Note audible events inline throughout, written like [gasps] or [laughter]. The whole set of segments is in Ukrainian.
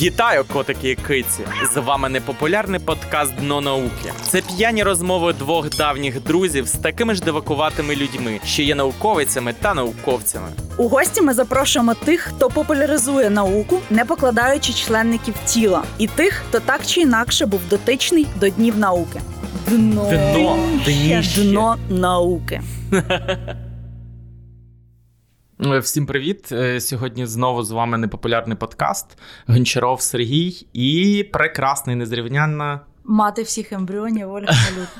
Вітаю, котики і киці! З вами непопулярний подкаст Дно науки. Це п'яні розмови двох давніх друзів з такими ж дивакуватими людьми, що є науковицями та науковцями. У гості ми запрошуємо тих, хто популяризує науку, не покладаючи членників тіла, і тих, хто так чи інакше був дотичний до днів науки. Дно, Дно, дніще. дно науки. [laughs] Е, Всім привіт! Е, Сьогодні знову з вами непопулярний подкаст Гончаров Сергій і прекрасний незрівнянна Мати всіх ембріонів Ольга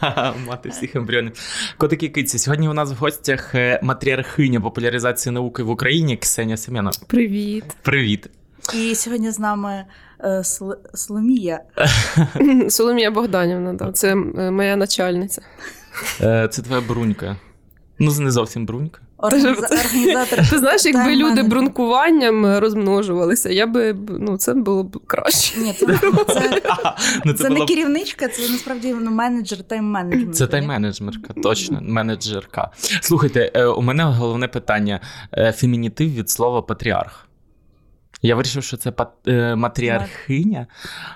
Малют. [laughs] Мати всіх ембріонів. Котики киці. Сьогодні у нас в гостях е, матріархиня популяризації науки в Україні Ксенія Семена. Привіт. Привіт. І сьогодні з нами е, Сл- Соломія. Соломія Богданівна, да. це е, моя начальниця. Е, Це твоя брунька. Ну, не зовсім брунька. Організа- організатор. Ти знаєш, якби Тайм люди менеджер. брункуванням розмножувалися, я би ну це було б краще. Ні, це, це, [laughs] Ну, це не керівничка, це насправді ну, менеджер тайм-менеджменту. Це тайм-менеджерка, точно, менеджерка. Слухайте, е, у мене головне питання: Е, фемінітив від слова патріарх. Я вирішив, що це пат- е, матріархиня,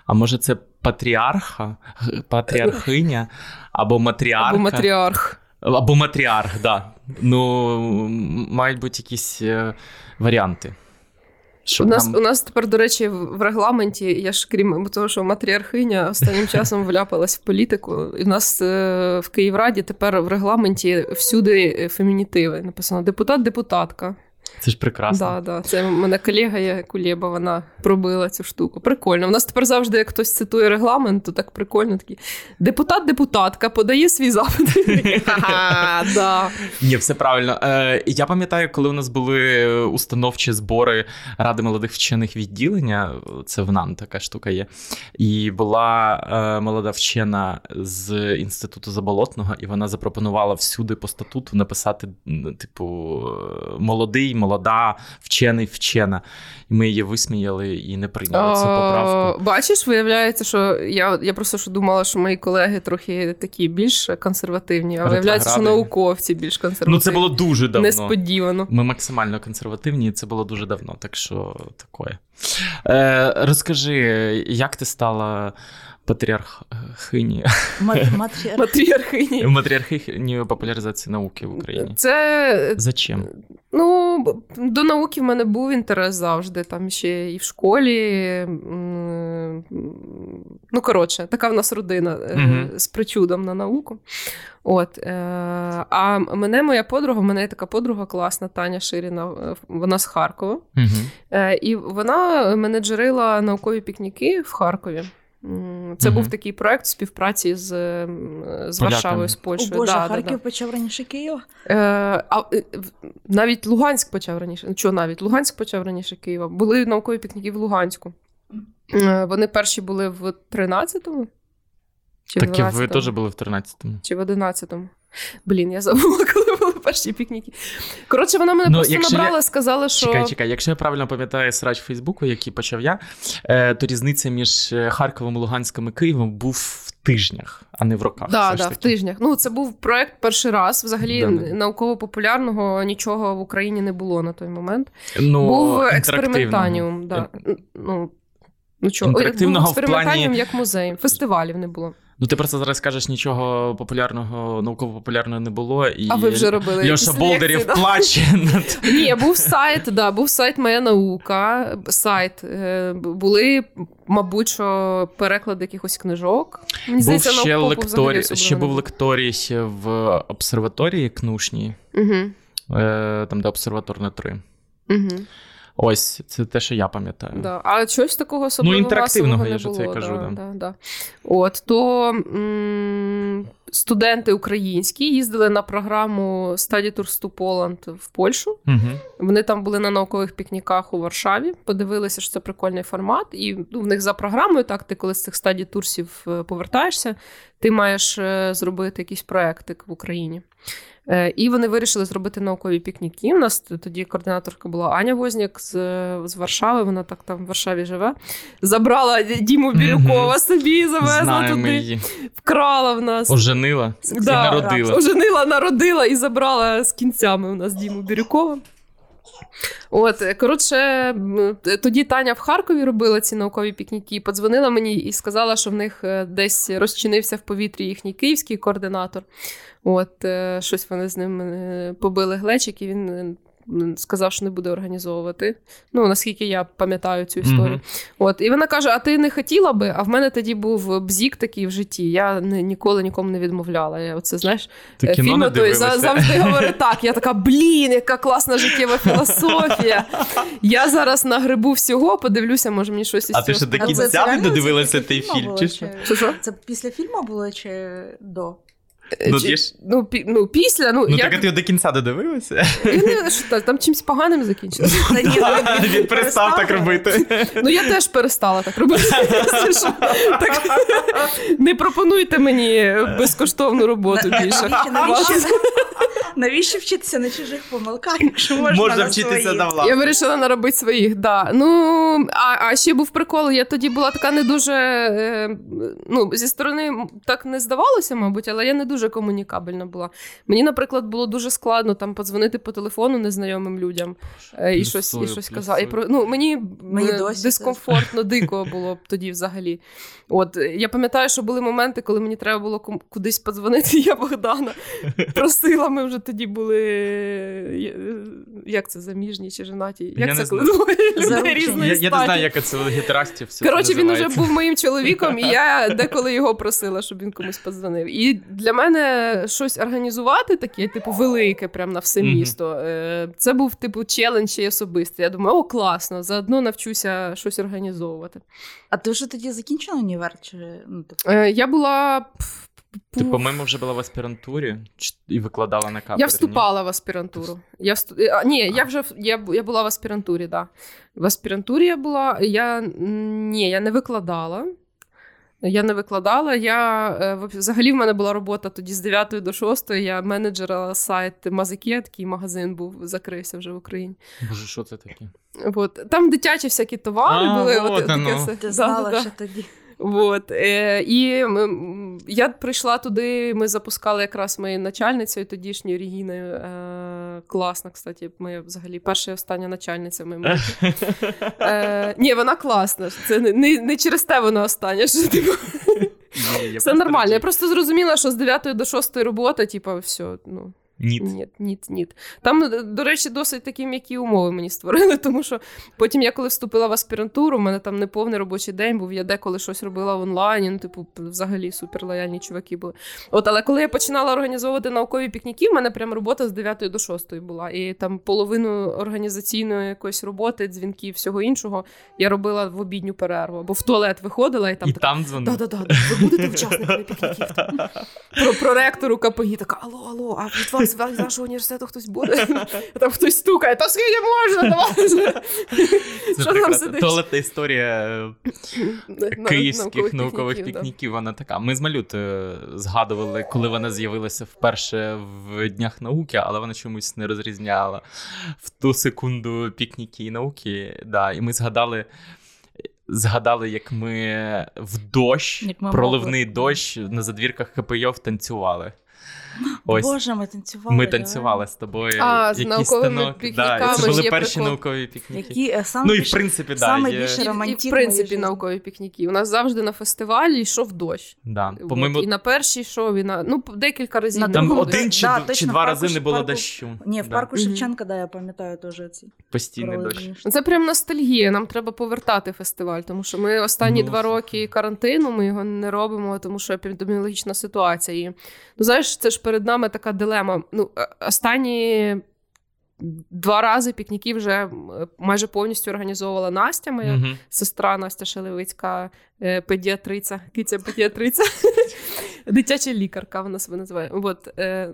а може це патріарха, патріархиня, або матріарха. Або матріарх. Або матріарх, да. Ну, мають бути якісь е, варіанти. У нас, нам- у нас тепер, до речі, в в регламенті, я ж крім того, що матріархиня останнім часом вляпалась в політику. І в нас е, в Київраді тепер в регламенті всюди е, фемінітиви. Написано депутат-депутатка. Це ж прекрасно. Да, да. Це в мене колега є Кулєба, вона пробила цю штуку. Прикольно. У нас тепер завжди, як хтось цитує регламент, то так прикольно такі. Депутат-депутатка подає свій запит. [laughs] Да. Ні, все правильно. Е, я пам'ятаю, коли у нас були установчі збори Ради молодих вчених відділення, це в НАН така штука є. І була е, молода вчена з інституту Заболотного, і вона запропонувала всюди по статуту написати, типу, е, молодий, молода, вчений, вчена. І ми її висміяли і не прийняли цю поправку. Бачиш, виявляється, що я, я просто що думала, що мої колеги трохи такі більш консервативні, а виявляється, що науковці більш консервативні. Ну, це було дуже давно. несподівано. Ми максимально консервативні, і це було дуже давно, так що таке. Е, розкажи, як ти стала патріархині, Мат- матріар- Матріархині. популяризації науки в Україні? Це Зачем? Ну, до науки в мене був інтерес завжди, там ще і в школі. Ну, коротше, така в нас родина е, з причудом на науку. От, е, а мене моя подруга, в мене є така подруга класна, Таня Ширіна, е, вона з Харкова. Угу. Е, І вона менеджерила наукові пікніки в Харкові. Це Мгм. був такий проект співпраці з, з Варшавою, з О Польщею. Боже, Да, да, Харків да. почав раніше Києва. Е, а, е, навіть Луганськ почав раніше. Ну, Чого навіть? Луганськ почав раніше Києва. Були наукові пікніки в Луганську. Е, вони перші були в 13-му? Чи в Так і ви 12-му? теж були в 13-му. Чи в 11-му? Блін, я забула, [laughs] коли були перші пікніки. Коротше, вона мене Ну, просто якщо набрала, я- сказала, що. Чекай, чекай, якщо я правильно пам'ятаю срач Фейсбуку, який почав я, е, то різниця між е, Харковом, Луганськом і Києвом був в тижнях, а не в роках. Да, да, в тижнях. Ну, це був проект перший раз. Взагалі Да-да. науково-популярного нічого в Україні не було на той момент. Ну, був експериментаніум. Да. Ну, ну чого? Інтерактивного в плані- як музей. Фестивалів не було. Ну, ти просто зараз кажеш, нічого популярного, науково-популярного не було. І А ви вже робили Льоша Болдерів да? плаче. [laughs] над- Ні, був сайт, да, був сайт Моя наука. Сайт. Е, Були, мабуть, що переклади якихось книжок. Мені Був здається, ще, навпопу лекторій, ще був лекторій в обсерваторії Кнушній, Угу. там, де обсерваторне 3. Угу. Ось, це те, що я пам'ятаю. Да. А щось такого особливого Ну, інтерактивного, масового я ж було. оце кажу, да, да. Да, да. От, то м- студенти українські їздили на програму Study Tours to Poland в Польщу. Угу. Вони там були на наукових пікніках у Варшаві, подивилися, що це прикольний формат. І ну, в них за програмою, так, ти коли з цих стадій турсів е, повертаєшся, ти маєш е, зробити якийсь проектик в Україні. Е, І вони вирішили зробити наукові пікніки. У нас тоді координаторка була Аня Возняк з, з Варшави. Вона так там в Варшаві живе. Забрала Діму Бірюкова собі, завезла Знаємо туди, її. вкрала в нас. Оженила і Да, народила. Оженила, народила і забрала з кінцями у нас Діму Бірюкова. От, коротше, тоді Таня в Харкові робила ці наукові пікніки, подзвонила мені і сказала, що в них е, десь розчинився в повітрі їхній київський координатор. От, е, щось вони з ним е, побили глечик, і він. Е, Сказав, що не буде організовувати. Ну, наскільки я пам'ятаю цю історію. Мгм. От, і вона каже: А ти не хотіла би? А в мене тоді був бзік такий в житті. Я не, ніколи нікому не відмовляла. Я оце, знаєш, Ти Е, кіно Фільми не той за- завжди [laughs] говорить так. Я така, блін, яка класна життєва філософія. Я зараз на грибу всього, подивлюся, може мені щось із А ти ще до кінця не додивилася це той після фільм, чи що? Це після фільму було чи до? Ну, Чи- ж- ну, пі, ну, після, ну, Ну я, так а ти до кінця додивилася? я не, що, там чимось поганим закінчилося. Ні, ну, Він перестав так робити. Ну, я теж перестала так робити. не пропонуйте мені безкоштовну роботу більше. Навіщо, вчитися на чужих помилках, якщо можна, Можна вчитися на Я вирішила наробити своїх, да. Ну, а, а ще був прикол, я тоді була така не дуже. Е, ну, зі сторони так не здавалося, мабуть, але я не дуже комунікабельна була. Мені, наприклад, було дуже складно там подзвонити по телефону незнайомим людям е, і щось, і щось казати. І про, ну, мені Мені досі дискомфортно, дико було б тоді взагалі. От, е, я пам'ятаю, що були моменти, коли мені треба було кудись подзвонити, [laughs] я Богдана просила. Ми вже тоді були. Як це заміжні чи женаті? Я Як не це коли Заручені. різної Я, я не знаю, як це у гітарастів Коротше, він уже був моїм чоловіком, і я [laughs] деколи його просила, щоб він комусь подзвонив. І для мене щось організувати таке, типу, велике, прям на все місто. е, Це був типу челендж ще особистий. Я думаю, о, класно, заодно навчуся щось організовувати. А ти вже тоді закінчила універ? Чи, ну, типу, Е, Я була. Ти, по-моєму, вже була в аспірантурі і викладала на кафедрі. Я ні? вступала в аспірантуру. Я всту... а, ні, я вже я, я була в аспірантурі, да. В аспірантурі я була. Я ні, я не викладала. Я не викладала. Я е, взагалі в мене була робота тоді з 9 до 6. Я менеджера сайт Мазике, такий магазин був, закрився вже в Україні. Боже, що це таке? От. Там дитячі всякі товари А, були. От, от, таке все. ти знала, да, да. що тоді? От, е, і я прийшла туди, ми запускали якраз моєю начальницею тодішньою Регіною. Е, класна, кстати, моя взагалі перша і остання начальниця в моєму. [laughs] Е, ні, вона класна. Це не, не, не через те вона остання. Що, типу, все нормально. Я просто зрозуміла, що з 9 до 6 робота, типу, все, ну. Ні. Ні, ні, ні. Там, до речі, досить такі м'які умови мені створили, [laughs] тому що потім я коли вступила в аспірантуру, у мене там не повний робочий день був, я деколи щось робила в онлайні, ну, типу, взагалі суперлояльні чуваки були. От, але коли я починала організовувати наукові пікніки, в мене прям робота з 9 до 6 була. І там половину організаційної якоїсь роботи, дзвінків, всього іншого я робила в обідню перерву, або в туалет виходила і там І така. там дзвонив. Да-да-да, ви будете учасниками пікніків? там?» [laughs] Про, про ректору КПГ така: алло, алло, а від вас від нашого університету хтось буде? Там хтось стукає, та скільки можна, давай. Що там сидиш? Туалетна історія е, на- київських наукових пікніків. Вона така. Ми з малютою згадували, коли вона з'явилася вперше в днях науки, але вона чомусь не розрізняла в ту секунду пікніки і науки. Да, і ми згадали. Згадали, як ми в дощ, Як ми проливний могли. дощ на задвірках КПЙОВ танцювали. Ось Боже, ми танцювали. ми танцювали з тобою. А, з науковими станок. Да, пікніками це були перші прикол. наукові пікніки. Які е, Ну і в принципі, да, саме є... більше І, і в принципі наукові пікніки. У нас завжди на фестивалі йшов дощ. Да. По-моєму, І на перший йшов, і на ну декілька разів. На там один чи, Да, д- точно, два парку рази не було парку- дощу. Ні, в Да. парку Шевченка, да, я пам'ятаю теж ці. Постійний дощ. Це прям ностальгія. Нам треба повертати фестиваль, тому що ми останні Ну, два роки карантину ми його не робимо, тому що епідеміологічна ситуація. І ну знаєш, це ж перед нами така дилема. Ну е, останні два рази пікніки вже майже повністю організовувала Настя, моя Мгм. сестра Настя Шелевицька, педіатриця, киця педіатриця, [laughs] дитяча лікарка вона себе називає. От, е,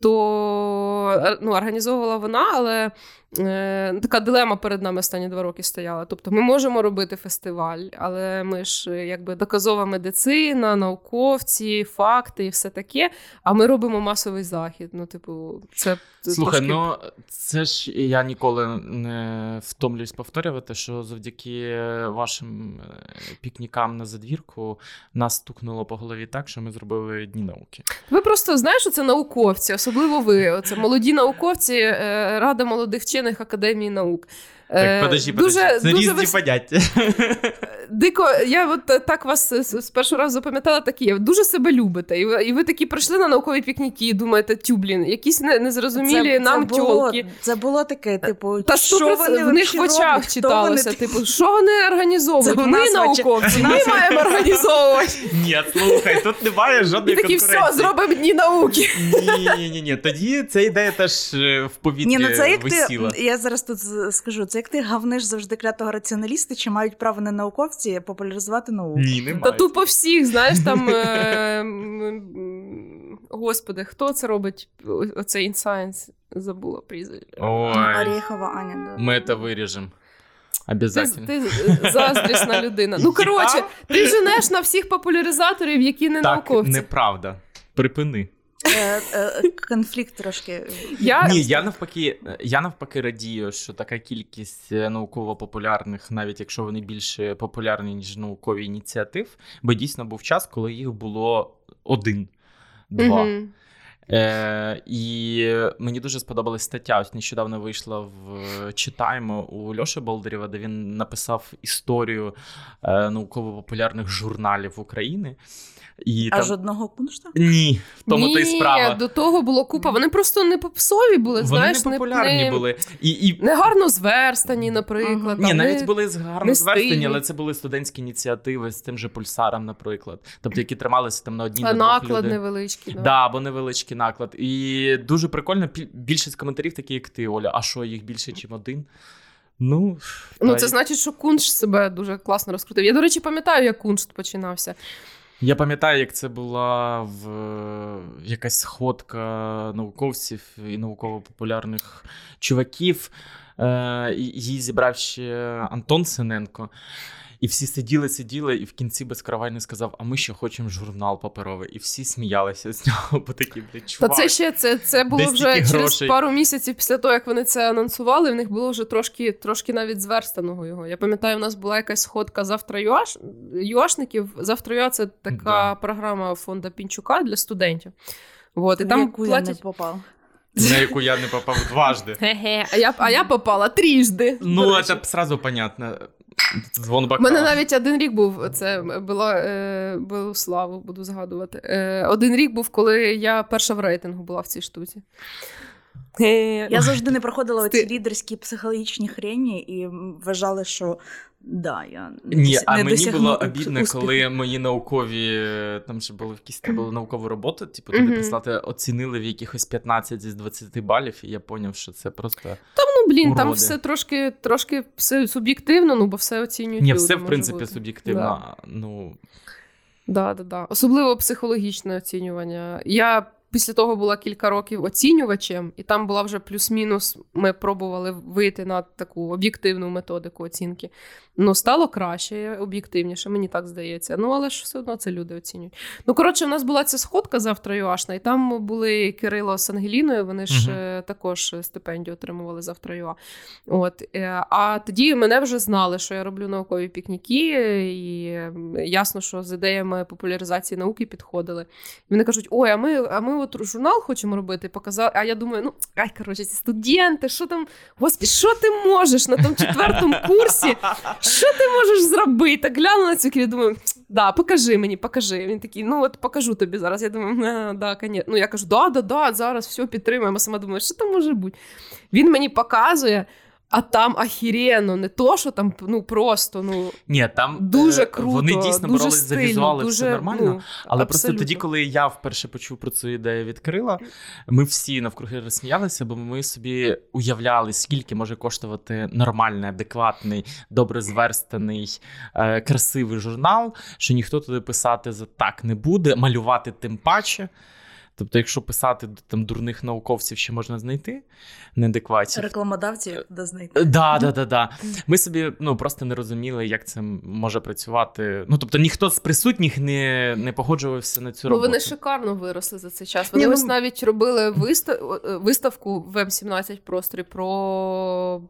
то е, ну, організовувала вона, але е, така дилема перед нами останні два роки стояла. Тобто ми можемо робити фестиваль, але ми ж е, якби доказова медицина, науковці, факти і все таке. А ми робимо масовий захід. Ну, типу, це, Слухай, трошки... ну це ж я ніколи не втомлююсь повторювати, що завдяки вашим е, пікнікам на задвірку, нас стукнуло по голові так, що ми зробили дні науки. Ви просто знаєш, що це науковці, особливо ви. Оце молоді науковці, е, Рада молодих вчених Академії наук. Е, Так, подожди, дуже, подожди. Це дуже різні вис- поняття. [laughs] Дико, я от так вас з першого разу запам'ятала такі. Дуже себе любите. І ви, і ви такі прийшли на наукові пікніки, і думаєте, тю, блін, якісь не, незрозумілі нам було, тьолки. Це було таке, типу, Та що що вони в них в очах? Читалося. вони Типу, що вони організовують? Це Ми науковці, ми маємо організовувати. Ні, слухай, тут немає жодної такі все, зробимо дні науки. Ні, ні, ні, ні. Тоді ця ідея теж е, в повітрі ну це як висіла. ти, я зараз тут скажу, це як ти гавниш завжди клятого раціоналіста, чи мають право не науковці популяризувати науку. Ні, Та тупо всіх, знаєш, там. е, Господи, хто це робить? Оцей INSCIENCE забула прізвище. Ой, Аня, ми це виріжемо. Ти, Обязательно. ти заздрісна людина. Ну, коротше, ти женеш на всіх популяризаторів, які не Так, науковці. неправда. Припини. Е, е, Конфлікт трошки. Я... Ні, я навпаки, я навпаки радію, що така кількість е, науково-популярних, навіть якщо вони більше популярні, ніж наукові ініціатив, бо дійсно був час, коли їх було один, два. Мгм. Е, і мені дуже сподобалась стаття. Ось нещодавно вийшла в читаємо у Льоші Болдерєва, де він написав історію е, науково-популярних журналів України. І Аж там... одного куншта? Ні, в тому Ні, то й справа. до того було купа. Вони просто не попсові були, Вони знаєш, не популярні не, були. І, і... Не гарно зверстані, наприклад. Ні, не- навіть були гарно стильні. але це були студентські ініціативи з тим же пульсаром, наприклад. Тобто, які трималися там на одній на наклад людей. невеличкий. Да. Да, або невеличкий наклад. І дуже прикольно, більшість коментарів такі, як ти, Оля. А що, їх більше, ніж один? Ну, Ну, це значить, що Кунш себе дуже класно розкрутив. Я, до речі, пам'ятаю, як Кунш починався. Я пам'ятаю, як це була в якась сходка науковців і науково-популярних чуваків. Е, Її зібрав ще Антон Синенко. І всі сиділи, сиділи, і в кінці безкравайний сказав: А ми ще хочемо журнал паперовий. І всі сміялися з нього, бо такі, блядь, Та це ще це, це було вже через грошей. пару місяців після того, як вони це анонсували. В них було вже трошки, трошки навіть зверстаного його. Я пам'ятаю, у нас була якась сходка завтра юаш, юашників. Завтра ЮА це така Да. програма фонда Пінчука для студентів. Вот, і В там яку я не попав. На яку я не попав дважди. А я, а я попала трижди. Ну, це сразу понятно. Дзвон У мене навіть один рік був. Це було е, було славу, буду згадувати. Е, один рік був, коли я перша в рейтингу була в цій штуці. Е, Я завжди не проходила оці лідерські психологічні хрені і вважала, що да, я Ні, а не мені було обідно, коли мої наукові, е, там ще були якісь там були наукові роботи, типу туди Мгм. прислати, оцінили в якихось 15 з 20 балів, і я зрозумів, що це просто. Ну, блін, там все трошки, трошки все суб'єктивно, ну бо все оцінюють. Ні, люди, все в принципі бути. суб'єктивно. Ну, Да, да, да. Особливо психологічне оцінювання. Я після того була кілька років оцінювачем, і там була вже плюс-мінус. Ми пробували вийти на таку об'єктивну методику оцінки. Ну, стало краще, об'єктивніше, мені так здається. Ну, але ж все одно це люди оцінюють. Ну, коротше, у нас була ця сходка завтра ЮАшна, і там були Кирило з Ангеліною, вони ж е, також стипендію отримували завтра ЮА. От, е, а тоді мене вже знали, що я роблю наукові пікніки, і ясно, що з ідеями популяризації науки підходили. І вони кажуть: ой, а ми, а ми от журнал хочемо робити. Показали. А я думаю, ну ай, коротше, ці студенти, що там, господи, що ти можеш на тому четвертому курсі? Що ти можеш зробити? Так гляну на цю квітку, думаю, да, покажи мені, покажи. Він такий, ну от покажу тобі зараз. Я думаю, а, да, конечно. Ну я кажу, да, да, да, зараз все підтримуємо. Сама думаю, що там може бути? Він мені показує. А там ахірено, не то, що там ну просто ну ні, там дуже е, круто. Вони дійсно дуже боролись за візуали, дуже, все нормально. Ну, Але просто тоді, коли я вперше почув про цю ідею відкрила, ми всі навкруги розсміялися, бо ми собі уявляли, скільки може коштувати нормальний, адекватний, добре зверстаний, е, красивий журнал, що ніхто туди писати за так не буде, малювати тим паче. Тобто, якщо писати там дурних науковців ще можна знайти, неадекватів. Рекламодавці де знайти. Да, да, да, да. Ми собі ну просто не розуміли, як це може працювати. Ну тобто ніхто з присутніх не, не погоджувався на цю Ну, роботу. вони шикарно виросли за цей час. Вони Ні, ну- навіть робили вистав... виставку в М17 просторі про.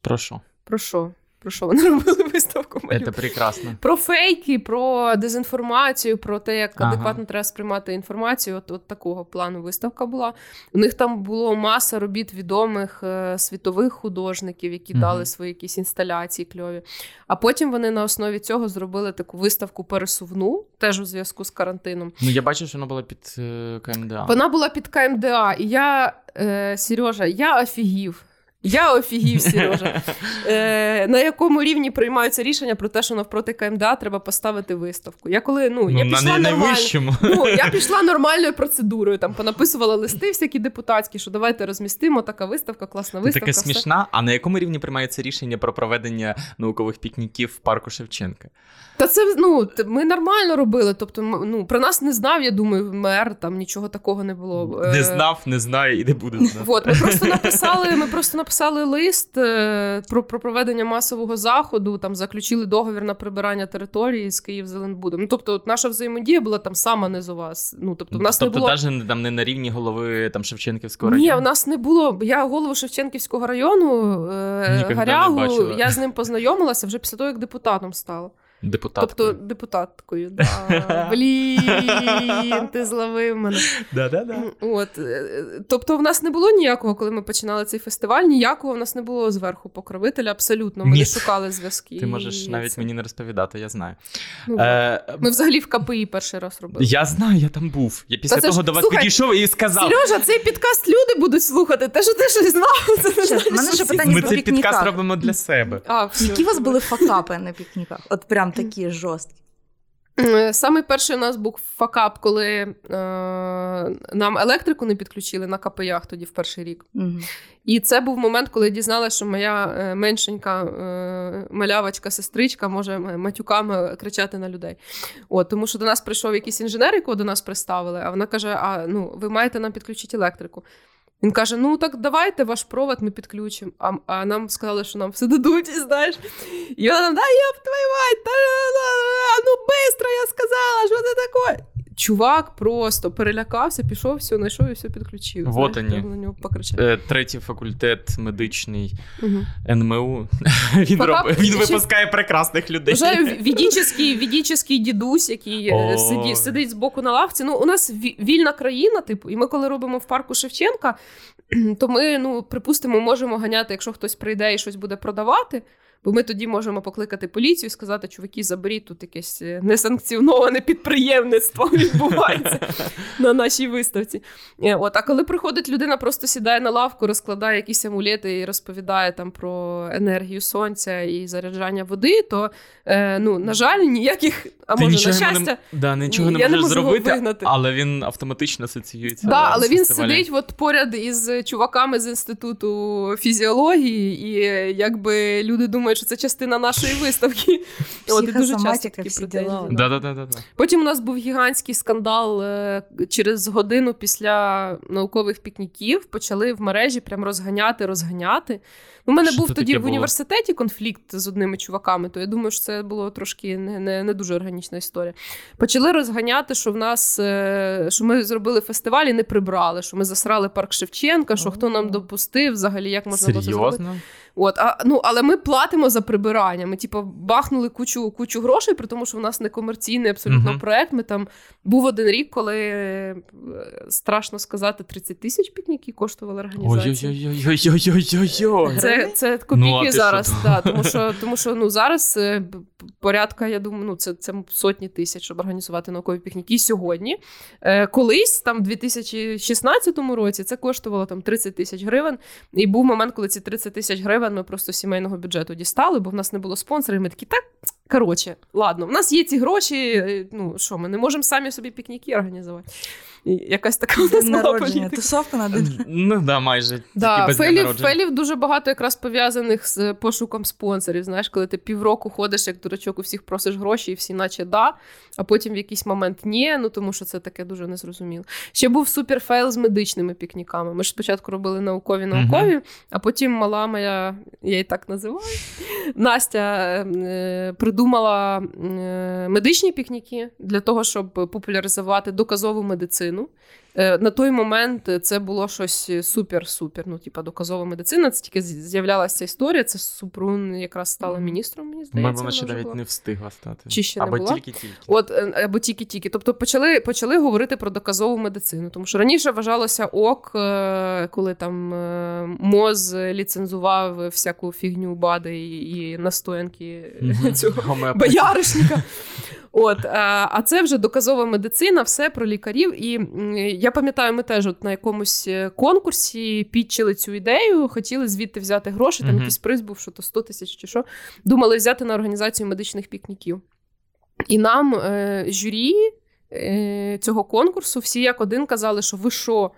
Про що? Про що? Про що вони [laughs] робили виставку? Це прекрасно. Про фейки, про дезінформацію, про те, як Ага. адекватно треба сприймати інформацію. От, от такого плану виставка була. У них там було маса робіт відомих е, світових художників, які Мгм. дали свої якісь інсталяції кльові. А потім вони на основі цього зробили таку виставку пересувну, теж у зв'язку з карантином. Ну, я бачив, що вона була під е, КМДА. Вона була під КМДА, і я, е, Сережа, я офігів. Я офігів, Сережа. [laughs] Е, на якому рівні приймаються рішення про те, що навпроти КМДА треба поставити виставку. Я коли ну, [laughs] Ну, я пішла нормально. найвищому. Ну, я пішла нормальною процедурою. Там понаписувала листи всякі депутатські, що давайте розмістимо, така виставка, класна виставка. все. смішна. А на якому рівні приймається рішення про проведення наукових пікніків в парку Шевченка? Та це ну, ми нормально робили. Тобто, ну, про нас не знав, я думаю, мер, там нічого такого не було. Не Е, знав, не знає і не буде [laughs] знати. Вот, ми просто написали, ми просто написали лист е, про, про проведення масового заходу, там заключили договір на прибирання території з Київ-Зеленбудом. Ну, тобто, от наша взаємодія була там сама низова. вас. Ну, тобто, в нас тобто, не було. навіть там не на рівні голови там Шевченківського району? Ні, у в нас не було. Я голову Шевченківського району е, Гарягу, я з ним познайомилася вже після того, як депутатом стала. Депутат. Тобто депутаткою. Да. [laughs] Блін, ти зловив мене. Да-да-да. От, е, тобто, в нас не було ніякого, коли ми починали цей фестиваль, ніякого в нас не було зверху покровителя. Абсолютно. Ми Ні. не шукали зв'язки. Ти можеш навіть це- мені не розповідати, я знаю. Ну, Е, Ми взагалі в КПІ перший раз робили. Я знаю, я там був. Я після Та того ж- до вас слухай, підійшов і сказав. Сережа, цей підкаст люди будуть слухати. Те, що ти щось знав, це не Ще, мене що питання Ми цей пікніках. підкаст робимо для себе. А. Які у вас були факапи на пікніках? От прям такі жорсткі. Е, Самий перший у нас був факап, коли е, нам електрику не підключили на КПЯх тоді в перший рік. Мгм. І це був момент, коли я дізналася, що моя е, меншенька е, малявочка, сестричка може матюками кричати на людей. От, тому що до нас прийшов якийсь інженер, якого до нас представили, а вона каже: А ну, ви маєте нам підключити електрику. Він каже: Ну так давайте ваш провод ми підключимо. А, а нам сказали, що нам все дадуть, [laughs] знаєш. І вона нам, да йоп твою мать, та, ну бистро, я сказала, що це таке? Чувак просто перелякався, пішов, все, знайшов і все підключив. Вот Знаєш, они. треба на нього покричати. Е, Третій факультет медичний Мгм. НМУ. Він, Пока- роб... Він випускає прекрасних людей. Вже відічний, дідусь, який е, сиді, сидить збоку на лавці. Ну, у нас вільна країна, типу, і ми, коли робимо в парку Шевченка, [clears throat] то ми, ну, припустимо, можемо ганяти, якщо хтось прийде і щось буде продавати. Бо ми тоді можемо покликати поліцію і сказати, чуваки, заберіть тут якесь е, несанкціоноване підприємництво [laughs] відбувається на нашій виставці. Е, От, а коли приходить людина, просто сідає на лавку, розкладає якісь амулети і розповідає там про енергію сонця і заряджання води, то е, ну, на жаль, ніяких, а може, на щастя. не, да, нічого не я можу зробити, вигнати. але він автоматично асоціюється. Да, але він сидить от поряд із чуваками з інституту фізіології, і е, якби люди думають, що це частина нашої виставки. [laughs] От, і дуже часто такі всі діла. да. Да, да, да, да. Потім у нас був гігантський скандал е, через годину після наукових пікніків. Почали в мережі прям розганяти, розганяти. У мене Що був тоді в було? університеті конфлікт з одними чуваками, то я думаю, що це було трошки не, не, не дуже органічна історія. Почали розганяти, що в нас е, що ми зробили фестиваль і не прибрали, що ми засрали парк Шевченка, що хто нам допустив, взагалі як можна було це зробити. От, а, ну, але ми платимо за прибирання. Ми, типу, бахнули кучу, кучу грошей, при тому, що в нас не комерційний абсолютно Мгм. проект. Ми там був один рік, коли е, страшно сказати, 30 тисяч пікніків коштували організація. Ой-ой-ой-ой-ой-ой-ой. Це, це копійки Ну, зараз, що? да, тому що, тому що ну, зараз е, порядка, я думаю, ну, це, це сотні тисяч, щоб організувати наукові пікніки. Сьогодні. Е, колись, там, в 2016 році, це коштувало там 30 тисяч гривень. І був момент, коли ці 30 тисяч гривень ми просто сімейного бюджету дістали, бо в нас не було спонсорів. Ми такі, так, коротше, ладно, в нас є ці гроші. е, Ну що, ми не можемо самі собі пікніки організувати. Якась така у нас була народження, політика. тусовка на день. Ну да, майже. Да, без фейлів, фейлів дуже багато якраз пов'язаних з пошуком спонсорів. Знаєш, коли ти півроку ходиш, як дурачок, у всіх просиш гроші, і всі наче да, а потім в якийсь момент ні, ну тому що це таке дуже незрозуміло. Ще був суперфейл з медичними пікніками. Ми ж спочатку робили наукові наукові, а потім мала моя, я її так називаю, Настя е, придумала е, медичні пікніки для того, щоб популяризувати доказову медицину. Е, на той момент це було щось супер-супер. Ну, типа, доказова медицина. Це тільки з'являлася історія. Це Супрун якраз стала міністром. Мені здається, вона ще навіть була. не встигла стати. Чи ще не Або була? тільки-тільки. От е, або тільки-тільки. Тобто почали почали говорити про доказову медицину. Тому що раніше вважалося ок, е, коли там е, МОЗ ліцензував всяку фігню бади і, настоянки цього Гомеопатія. бояришника. От, е, а це вже доказова медицина, все про лікарів. І я пам'ятаю, ми теж от на якомусь е, конкурсі підчили цю ідею, хотіли звідти взяти гроші. Там Мгм. якийсь приз був, що то 100 тисяч чи що. Думали взяти на організацію медичних пікніків. І нам е, журі е, цього конкурсу всі як один казали, що ви що,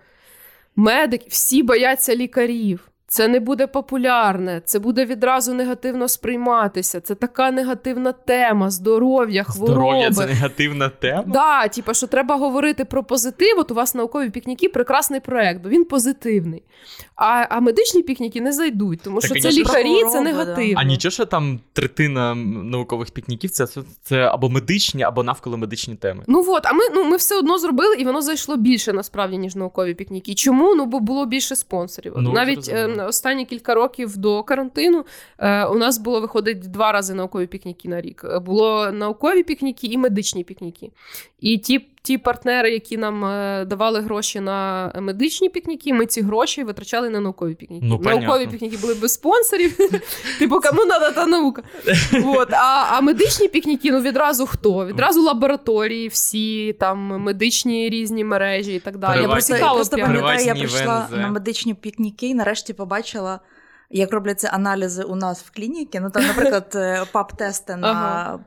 медики, всі бояться лікарів. Це не буде популярне, це буде відразу негативно сприйматися. Це така негативна тема, здоров'я, хвороби. Здоров'я це негативна тема. Да, типа, що треба говорити про позитив. От у вас наукові пікніки прекрасний проект, бо він позитивний. А, а медичні пікніки не зайдуть, тому Та, що це лікарі, це Хвороби, да. А нічого, що там третина наукових пікніків це, це або медичні, або навколо медичні теми. Ну от, а ми, ну, ми все одно зробили, і воно зайшло більше насправді, ніж наукові пікніки. Чому? Ну, бо було більше спонсорів. Ну, Навіть останні кілька років до карантину е, у нас було виходить два рази наукові пікніки на рік. Е, Було наукові пікніки і медичні пікніки. І ті, ті партнери, які нам е, давали гроші на медичні пікніки, ми ці гроші витрачали на наукові пікніки. Ну, наукові понятно. пікніки були без спонсорів. [laughs] Типу, кому треба та наука? От, а, а медичні пікніки, ну відразу хто? Відразу лабораторії, всі там медичні різні мережі і так далі. Я просто, Цікаво пам'ятаю, я прийшла на медичні пікніки і нарешті побачила. Як робляться аналізи у нас в клініці, ну там, наприклад, [laughs] е, ПАП-тести на Ага.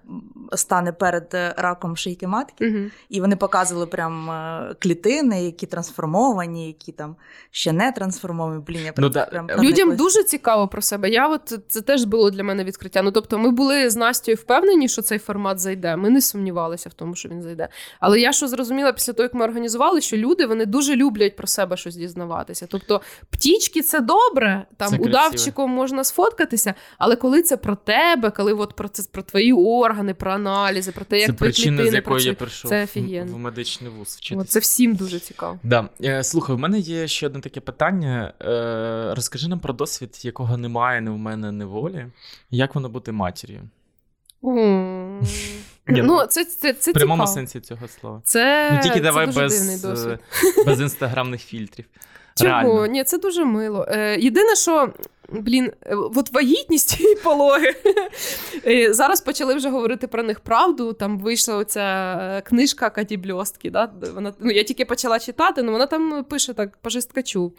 стани перед е, раком шийки матки, Мгм. і вони показували прям е, клітини, які трансформовані, які там ще не трансформовані. Блін, я Ну, прям, да, прям Людям Людям прониклась. дуже цікаво про себе. Я от це теж було для мене відкриття. Ну тобто, ми були з Настю впевнені, що цей формат зайде. Ми не сумнівалися в тому, що він зайде. Але я що зрозуміла після того, як ми організували, що люди вони дуже люблять про себе щось дізнаватися. Тобто, птічки це добре, там Це красиво. можна сфоткатися, але коли це про тебе, коли от про це про твої органи, про аналізи, про те, як це твої причина, з якої я прийшов Це в- офігенно. в медичний вуз вчитися. це всім дуже цікаво. Да. Е, Слухай, в мене є ще одне таке питання. Е, Розкажи нам про досвід, якого немає ні в мене, ні волі. Як воно бути матір'ю? Ну, ну, це, це, це В прямому цікаво. сенсі цього слова. Це, Ну тільки це давай дуже без, дивний досвід. е, без інстаграмних фільтрів. Чого? Реально. Ні, це дуже мило. Е, єдине, що. Блін, е, от вагітність і пологи. Е, Зараз почали вже говорити про них правду. Там вийшла оця е, книжка Каті Бльостки. Да? Вона, ну, я тільки почала читати, але вона там пише так по жесткачу.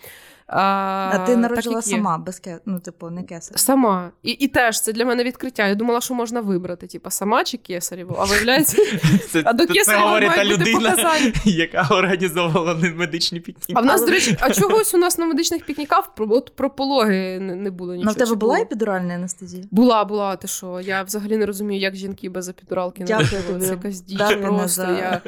А, А ти так, народила є. сама, без ке... ну, типу, не кесар. Сама. І, і теж це для мене відкриття. Я думала, що можна вибрати, типу, сама чи кесарєву. А виявляється, [laughs] Це, а до це кесарєва говорить та людина, показання. [laughs] яка організовувала медичні пікніки. А в нас, до речі, а чогось у нас на медичних пікніках про, от про пологи не, не було нічого. Ну, в тебе була епідуральна анестезія? Була, була, ти що? Я взагалі не розумію, як жінки без епідуралки Дякую тобі, Це якась діч просто. Я...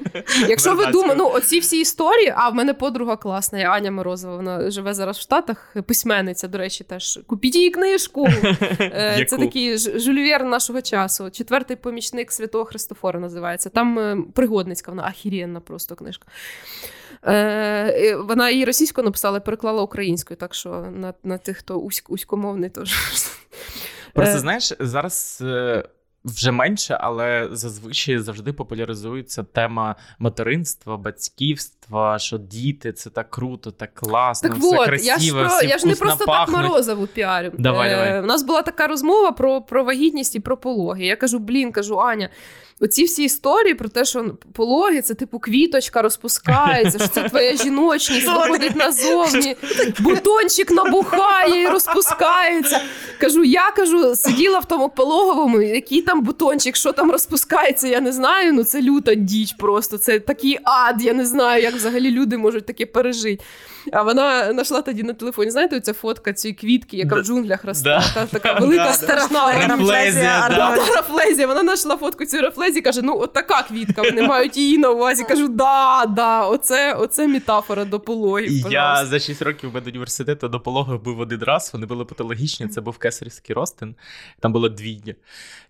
Якщо ви думаєте, ну оці всі історії, а в мене подруга класна, я Аня Морозова, вона живе зараз в Штатах, письменниця, до речі, теж. Купіть її книжку. [laughs] Е, Це такий ж- Жюль Верн нашого часу. Четвертий помічник святого Христофора називається. Там е, пригодницька, вона ахірєнна просто книжка. Е, Вона її російською написала, переклала українською, так що на, на тих, хто уськ, уськомовний, теж. Просто Е, знаєш, зараз е, вже менше, але зазвичай завжди популяризується тема материнства, батьківства, що діти це так круто, так класно, Так все от, красиво, я ж, про, всі я ж не просто пахнуть. так Морозову піарю. Давай, давай. У нас була така розмова про, про вагітність і про пологи. Я кажу, блін, кажу, Аня, оці всі історії про те, що пологи це типу квіточка розпускається, що це твоя жіночність виходить назовні, бутончик набухає і розпускається. Кажу, я кажу, сиділа в тому пологовому, який там бутончик, що там розпускається, я не знаю. Ну це люта діч просто. Це такий ад, я не знаю, як взагалі люди можуть таке пережити. А вона знайшла тоді на телефоні, знаєте, ця фотка цієї квітки, яка в джунглях росте. Та, така велика страшна. Рафлезія, Вона знайшла фотку цієї рафлезії, каже: ну, от така квітка, вони мають її на увазі. Кажу, да, да, оце, оце метафора до пологів. Я за 6 років медуніверситету до пологів був один раз, вони були патологічні, це був кесарівський ростин, там було двійня.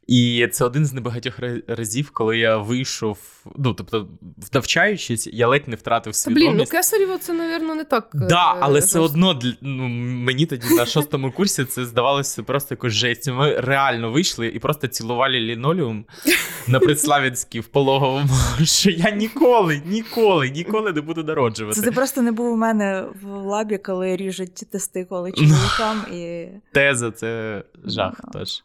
І це один з небагатьох разів, коли я вийшов, ну тобто, навчаючись, я ледь не втратив Та, блін, ну свідомість. Кесарєво це, напевно, не так. Да, е, але все одно ну, мені тоді на шостому курсі це здавалося просто якось жесть. Ми реально вийшли і просто цілували лінолеум на Предславянській в пологовому, [laughs] що я ніколи, ніколи, ніколи не буду народжувати. Це ти просто не був у мене в лабі, коли ріжуть тестикули чоловікам і. Теза це жах теж.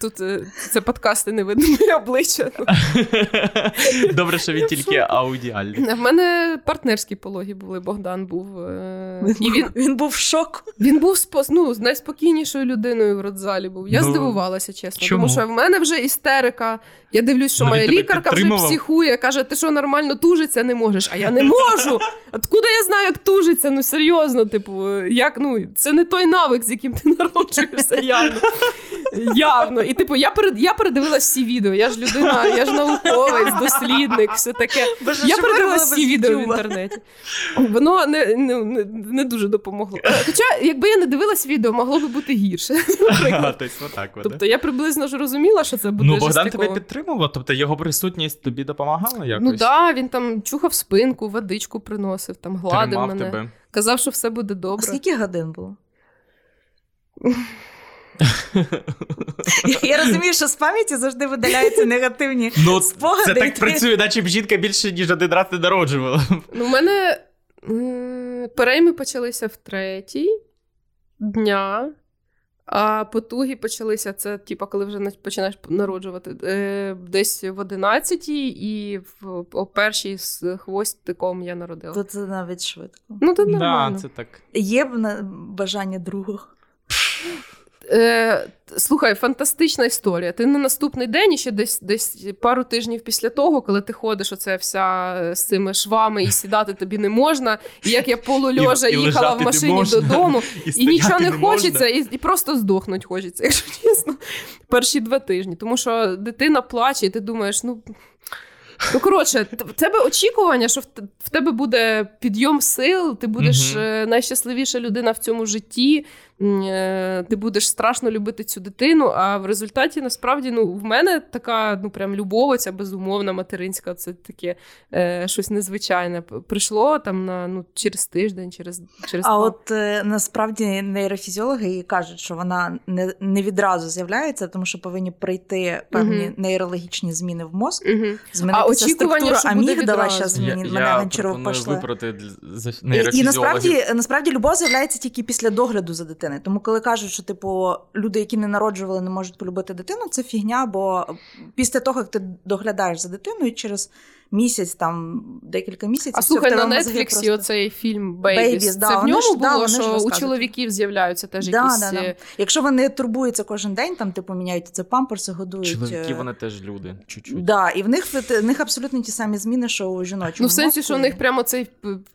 Тут е, це подкасти не видно моє обличчя. [laughs] Добре, що він тільки аудіальний. В мене партнерські пологи були. Богдан був. е, Він, І він, він був в шоку. він був ну, з найспокійнішою людиною в родзалі був. Я Ну, здивувалася, чесно. Тому що в мене вже істерика. Я дивлюсь, що Ну, моя лікарка вже психує, каже: ти що нормально тужиться не можеш? А я не можу. Откуда я знаю, як тужиться? Ну серйозно, типу, як ну це не той навик, з яким ти народжуєшся явно. Явно. І типу, я перед я передивилась всі відео. Я ж людина, я ж науковець, дослідник, все таке. Боже, Я передивилась всі відео в інтернеті. Воно не, не, не, не дуже допомогло. Хоча, якби я не дивилась відео, могло би бути гірше. наприклад. Тобто, отак от, Тобто я приблизно ж розуміла, що це буде Ну, Богдан тебе підтримував, тобто його присутність тобі допомагала якось? Ну так, да, він там чухав спинку, водичку приносив, там гладив Тримав мене. тебе. Казав, що все буде А добре. скільки годин було? [laughs] Я розумію, що з пам'яті завжди видаляються негативні. [laughs] Ну, Спогади це так працює, наче б жінка більше, ніж один раз не народжувала. Ну, у мене м, перейми почалися в третій дня, а потуги почалися це, типа, коли вже на- починаєш народжувати, е, десь в одинадцятій, і в о першій з хвостиком я народила. То це навіть швидко. Ну, то Да, це так. Є б на- бажання другого. [laughs] Е, слухай, фантастична історія. Ти на наступний день, і ще десь десь пару тижнів після того, коли ти ходиш, оце вся е, з цими швами, і сідати тобі не можна. І як я полульожа І- і їхала в машині можна, додому, і стояти нічого не хочеться, і, і просто здохнуть хочеться, [laughs] якщо чесно, перші два тижні. Тому що дитина плаче, і ти думаєш, ну. Ну, коротше, в тебе очікування, що в тебе буде підйом сил, ти будеш е, найщасливіша людина в цьому житті, ти будеш страшно любити цю дитину. А в результаті насправді ну, в мене така ну прям любов, ця безумовна материнська, це таке е, щось незвичайне. Прийшло там на ну через тиждень, через через А два. от е, насправді нейрофізіологи і кажуть, що вона не, не відразу з'являється, тому що повинні прийти певні Мгм. нейрологічні зміни в мозк, Мгм. змінитися очікування, структура що буде амігдала. відразу. Зараз Я, мені мене я пішли. виправити для- за І, і насправді, насправді любов з'являється тільки після догляду за дитиною. Тому коли кажуть, що типу люди, які не народжували, не можуть полюбити дитину, це фігня, бо після того, як ти доглядаєш за дитиною, через місяць, там декілька місяців, А слухай, на Нетфліксі просто- оцей фільм Babies, да, це в ньому ж- було, ж що у чоловіків з'являються теж Да, якісь. да, да. е, Якщо вони турбуються кожен день, там типу міняють це памперси, годують. Чоловіки, е, вони теж люди, чуть-чуть. Да, і в них в них абсолютно ті самі зміни, що у жіночому. Ну, в сенсі, мозку. що у них прямо цей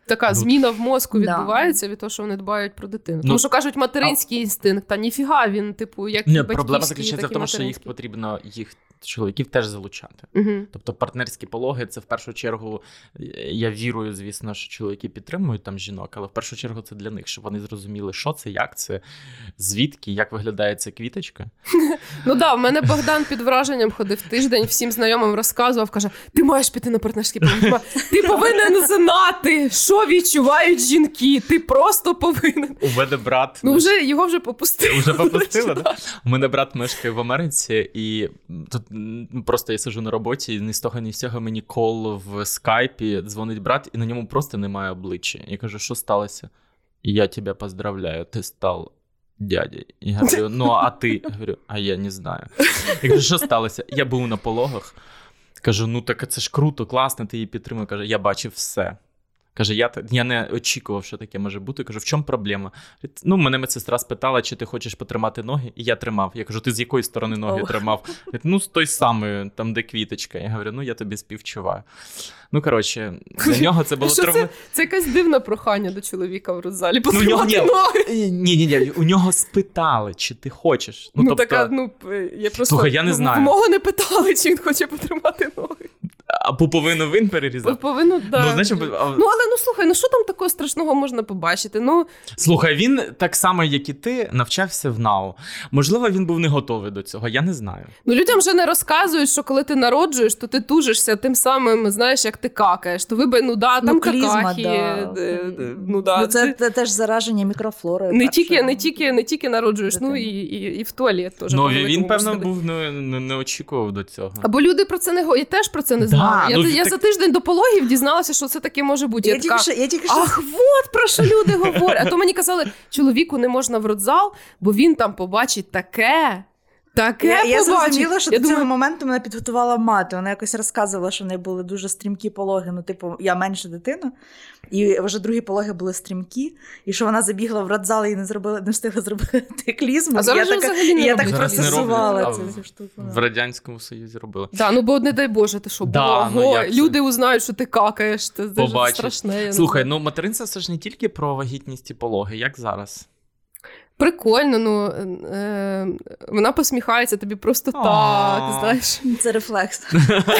така Ну, зміна в мозку да. відбувається від того, що вони дбають про дитину. Ну, Тому що кажуть, материнський інстинкт, та ніфіга він, типу, як Ні, проблема заключається в тому, що їх потрібно їх чоловіків теж залучати. Мгм. Тобто партнерські пологи це в першу чергу. е, Я вірую, звісно, що чоловіки підтримують там жінок, але в першу чергу це для них, щоб вони зрозуміли, що це, як це, звідки, як виглядає ця квіточка. [laughs] Ну да, в мене Богдан під враженням ходив тиждень, всім знайомим розказував, каже: ти маєш піти на партнерський пологи. Ти повинен знати, що відчувають жінки. Ти просто повинен. У мене брат Ну, вже його вже попустили. Уже попустили, да? У мене брат мешкає в Америці, і тут просто я сижу на роботі, і ні з того, ні з цього мені кол в скайпі, дзвонить брат, і на ньому просто немає обличчя. Я кажу, що сталося? Я тебе поздравляю, ти став дядей. Я говорю, ну а ти? Я говорю, а я не знаю. Я кажу, що сталося? Я був на пологах. Кажу, ну так це ж круто, класно, ти її підтримуєш. Каже, я бачив все. Каже, я я не очікував, що таке може бути. Кажу, в чому проблема? Ну, мене медсестра спитала, чи ти хочеш потримати ноги, і я тримав. Я кажу, ти з якої сторони ноги Оу. тримав? [laughs] Ну, з той самої, там, де квіточка. Я говорю, ну я тобі співчуваю. Ну, коротше, для нього це було травма. це, це якесь дивне прохання до чоловіка в родзалі. Ну, у нього ні. ноги. Ні, ні, ні, у нього спитали, чи ти хочеш. Ну, Ну, тобто, така, ну, я просто Слухай, я не знаю. В мого не питали, чи він хоче потримати ноги. А пуповину він перерізав. Повинно, да. Ну, знаєш, а- ну, але ну слухай, ну що там такого страшного можна побачити? Ну, Слухай, він так само, як і ти, навчався в НАУ. Можливо, він був не готовий до цього, я не знаю. ну людям вже не розказують, що коли ти народжуєш, то ти тужишся тим самим, знаєш, як ти какаєш. То вибач, ну да, там Ну, клізма, какахи, да. е, е, ну да. Ну, це, те- теж зараження мікрофлори. не тільки, не тільки, не тільки народжуєш, ну і, і, і в туалет теж. ну, він, певно, був не, не, не очікував до цього. Або люди про це не говорять. Я теж про це не Да, я ну, я так- за тиждень до пологів дізналася, що це таке може бути. Я Я тільки така, що, я тільки що Ах, от про що люди говорять. А то мені казали, чоловіку не можна в родзал, бо він там побачить таке. Таке Я, я зрозуміла, що я до цього моменту мене підготувала мати. Вона якось розказувала, що в неї були дуже стрімкі пологи. Ну, типу, я менша дитина, і вже другі пологи були стрімкі, і що вона забігла в родзал і не зробила, не встигла зробити [laughs] клізму. А І зараз я же така, взагалі не і я так Зараз процесувала цю штуку. В Радянському Союзі робили. Да, ну бо не дай Боже, ти що, Да, ну, Ого, як це? люди узнають, що ти какаєш. Це, страшне. Слухай, ну материнство це ж не тільки про вагітність і пологи, як зараз. Прикольно, ну е, вона посміхається тобі просто так, знаєш. Це рефлекс.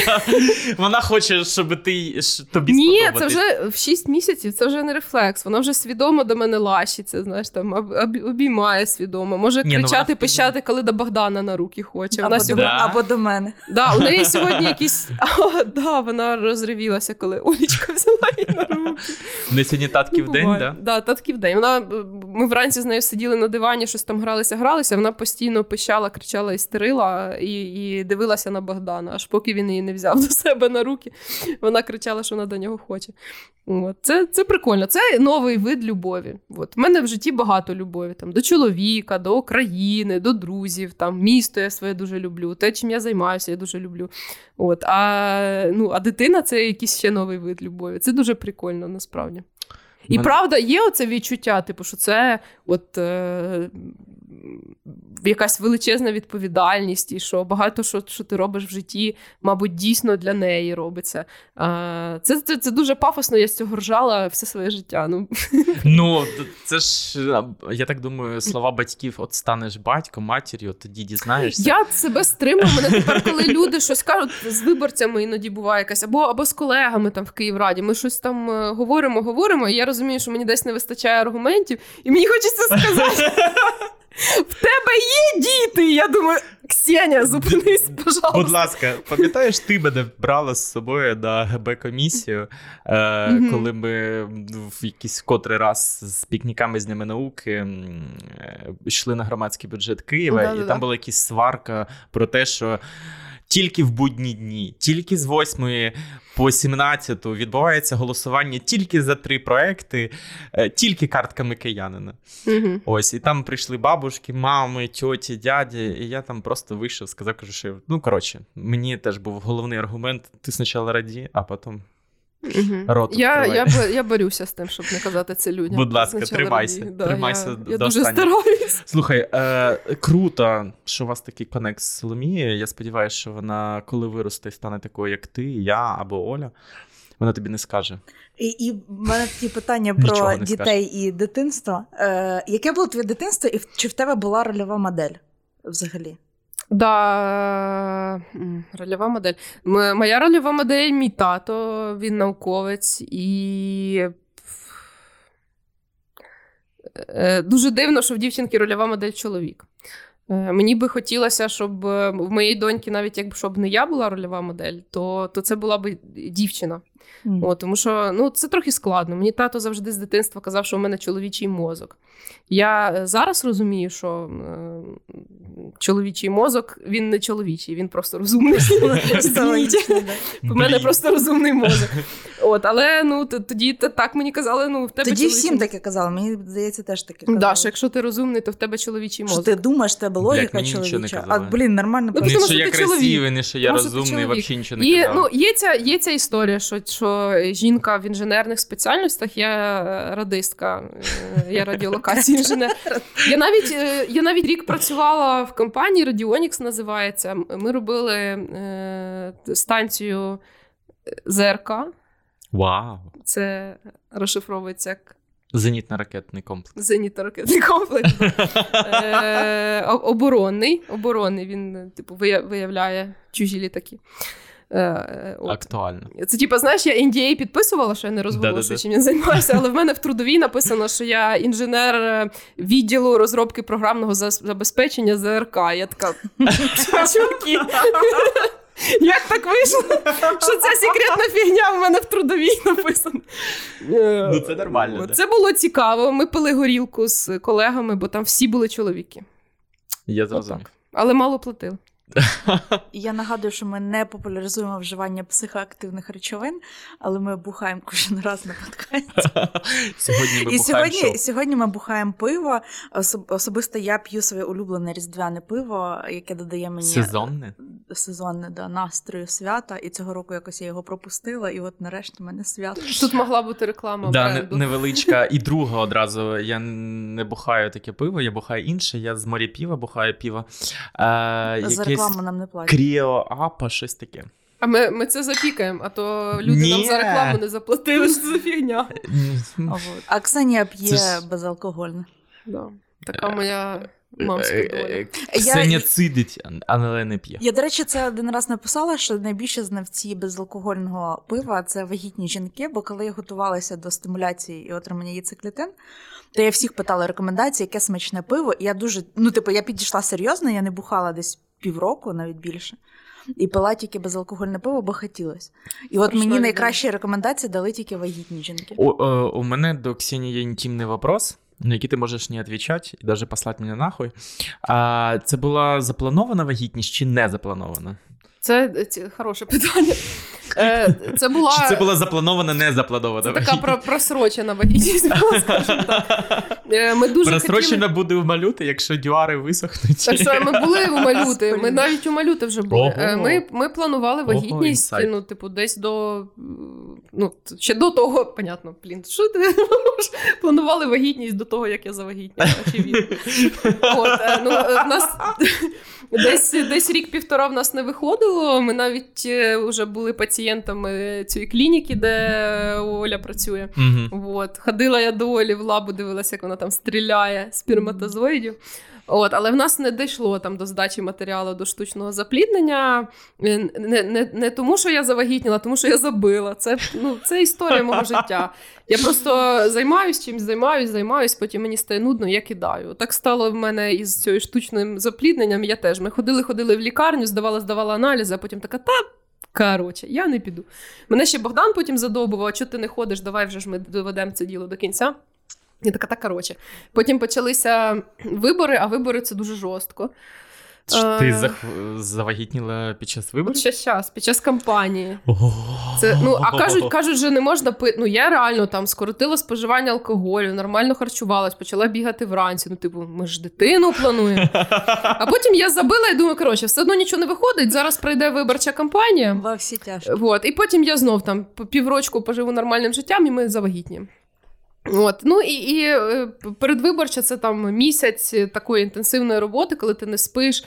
[laughs] Вона хоче, щоб ти тобі Ні, це вже в 6 місяців, це вже не рефлекс. Вона вже свідомо до мене лащиться, знаєш, там об- об- обіймає свідомо. Може Ні, ну, кричати, вона- пищати, коли до Богдана на руки хоче. Вона Або, до, сьогодні... Да. або до мене. Да, у неї [laughs] сьогодні якісь. [laughs] Да, вона розривілася, коли Олічка взяла її на руки. Не сьогодні татків день, Буває. да? Да, татків день. Вона, ми вранці з нею сиділи на дивані, щось там гралися, гралися. Вона постійно пищала, кричала, істерила і, і дивилася на Богдана, аж поки він її не взяв [laughs] до себе на руки. Вона кричала, що вона до нього хоче. От. Це, це прикольно. Це новий вид любові. От. У мене в житті багато любові там, до чоловіка, до України, до друзів, там, місто я своє дуже люблю, те, чим я займаюся, я дуже люблю. От. А, ну, а дитина це якийсь ще новий вид любові. Це дуже прикольно насправді. І Мене- правда, є оце відчуття, типу, що це от, е, якась величезна відповідальність, і що багато що, що ти робиш в житті, мабуть, дійсно для неї робиться. А, це, це, це дуже пафосно, я з цього ржала все своє життя. Ну, Ну, це ж, я так думаю, слова батьків: от станеш батьком, матір'ю, тоді дізнаєшся. я себе стримую. Мене тепер, коли люди щось кажуть, з виборцями іноді буває якась, або, або з колегами там в Київраді, ми щось там е, говоримо, говоримо, і я розумію, що мені десь не вистачає аргументів, і мені хочеться сказати. В тебе є діти? Я думаю, Ксеня, зупинись, пожалуйста. Будь ласка, пам'ятаєш, ти мене брала з собою на ГБ комісію, е, Мгм. коли ми в якийсь котрий раз з пікніками з Днями науки е, йшли на громадський бюджет Києва, Да-да-да. і там була якась сварка про те, що. Тільки в будні дні, тільки з 8 по 17 відбувається голосування тільки за три проекти, е, тільки картками киянина. Угу. Ось, і там прийшли бабушки, мами, тьоті, дяді, і я там просто вийшов, сказав, кажу, що ну коротше, мені теж був головний аргумент: ти спочатку раді, а потім Мгм. Я, я, я борюся з тим, щоб не казати це людям. Будь ласка, тримайся. Да, тримайся я, до я дуже стараюсь. Слухай, е, круто, що у вас такий конект з Соломією. Я сподіваюся, що вона, коли виросте, стане такою, як ти, я або Оля. Вона тобі не скаже. І, і в мене такі питання про дітей і дитинство. Е, яке було твоє дитинство, і чи в тебе була рольова модель взагалі? Да, рольова модель. Моя рольова модель, мій тато, він науковець, і Е, дуже дивно, що в дівчинки рольова модель чоловік. Е, Мені би хотілося, щоб е, в моєї доньки, навіть якби щоб не я була рольова модель, то, то це була б дівчина. М. О, тому що ну, це трохи складно. Мені тато завжди з дитинства казав, що у мене чоловічий мозок. Я е, зараз розумію, що е, чоловічий мозок він не чоловічий, він просто розумний. [laughs] У мене просто розумний мозок. [laughs] От, але ну тоді так мені казали, ну в тебе тоді чоловічий... всім таке казали. Мені здається, теж таке казали. Да, що якщо ти розумний, то в тебе чоловічий мозок. Що ти думаєш, тебе логіка чоловіча. А блін, нормально ну, Не що я красивий, не що я розумний, взагалі нічого не казав. Ну, є ця, є ця історія, що, що жінка в інженерних спеціальностях, я радистка, я радіолокації інженер. Я навіть я навіть рік працювала в компанії Radionix називається. Ми робили е, станцію ЗРК. Вау! Це розшифровується як. Зенітно-ракетний комплекс. Зенітно-ракетний комплекс. е, оборонний. Оборонний він, типу, виявляє чужі літаки. Е, от. Актуально. Це, типу, знаєш, я NDA підписувала, що я не розголошую, чим я займаюся, але в мене в трудовій написано, що я інженер е, відділу розробки програмного забезпечення ЗРК. Я така чуваки. [laughs] Як так вийшло? Що ця секретна фігня в мене в трудовій написана? Ну, це нормально. Це було цікаво. Ми пили горілку з колегами, бо там всі були чоловіки. Я зрозумів. Але мало платили. Я нагадую, що ми не популяризуємо вживання психоактивних речовин, але ми бухаємо кожен раз на подкасті. [laughs] Сьогодні ми І сьогодні, сьогодні ми бухаємо пиво. Особисто я п'ю своє улюблене різдвяне пиво, яке додає мені сезонне сезонне да, настрою свята. І цього року якось я його пропустила, і от нарешті в мене свято. Тут могла бути реклама. Да, бренду. Невеличка. [laughs] І друга одразу. Я не бухаю таке пиво, я бухаю інше. Я з моря піва бухаю пиво. Е, якесь рекламу нам не платять. Кріо Апа, щось таке. А ми ми це запікаємо, а то люди Ні. нам за рекламу не заплатили, що це фігня. А Ксенія п'є ж... безалкогольне. Да. Така моя мамська е, доля. Е, Ксенія цидить, але не п'є. Я, до речі, це один раз написала, що найбільше знавці безалкогольного пива це вагітні жінки, бо коли я готувалася до стимуляції і отримання яйцеклітин, то я всіх питала рекомендації, яке смачне пиво. І я дуже, ну, типу, я підійшла серйозно, я не бухала десь півроку, навіть більше. І пила тільки безалкогольне пиво, бо хотілося. І от мені найкращі рекомендації дали тільки вагітні жінки. У, е, у мене до Ксенії є інтимний вопрос. На який ти можеш не відповідати і навіть послати мене нахуй. А це була запланована вагітність чи не запланована? Це, це хороше питання. Е, це була... Чи це була запланована, не запланована? Це така про, просрочена вагітність, [laughs] скажімо так. Е, ми дуже Просрочена хотіли... буде в малюти, якщо дюари висохнуть. Так що ми були у малюти, ми навіть у малюти вже були. Е, ми ми планували вагітність, Ого, ну, типу, десь до. Ну, ще до того, понятно, блін, що ти планували вагітність до того, як я завагітніла, очевидно. [laughs] От, ну, в нас десь десь рік-півтора в нас не виходило. Ми навіть вже були пацієнтами цієї клініки, де Оля працює. Угу. От. Ходила я до Олі в лабу, дивилася, як вона там стріляє сперматозоїдів. От, Але в нас не дійшло там до здачі матеріалу до штучного запліднення. Не не, не тому, що я завагітніла, тому що я забила. Це ну, це історія мого життя. Я просто займаюсь чимось, займаюсь, займаюсь, потім мені стає нудно, я кидаю. Так стало в мене із цією штучним заплідненням. Я теж. Ми ходили, ходили в лікарню, здавала, здавала аналізи, а потім така та. Коротше, я не піду. Мене ще Богдан потім задовбував, чого ти не ходиш, давай вже ж ми доведемо це діло до кінця. Я така, так коротше. Потім почалися вибори, а вибори це дуже жорстко. Ти е, завагітніла під час виборів? Ще час, під час кампанії. Це, ну, А кажуть, кажуть, що не можна пити. Ну, я реально там скоротила споживання алкоголю, нормально харчувалась, почала бігати вранці. Ну, типу, ми ж дитину плануємо. А потім я забила і думаю, коротше, все одно нічого не виходить. Зараз прийде виборча кампанія. Во всі тяжкі. Вот. І потім я знов там піврочку поживу нормальним життям, і ми завагітніємо. От. Ну і і е, передвиборча це там місяць такої інтенсивної роботи, коли ти не спиш.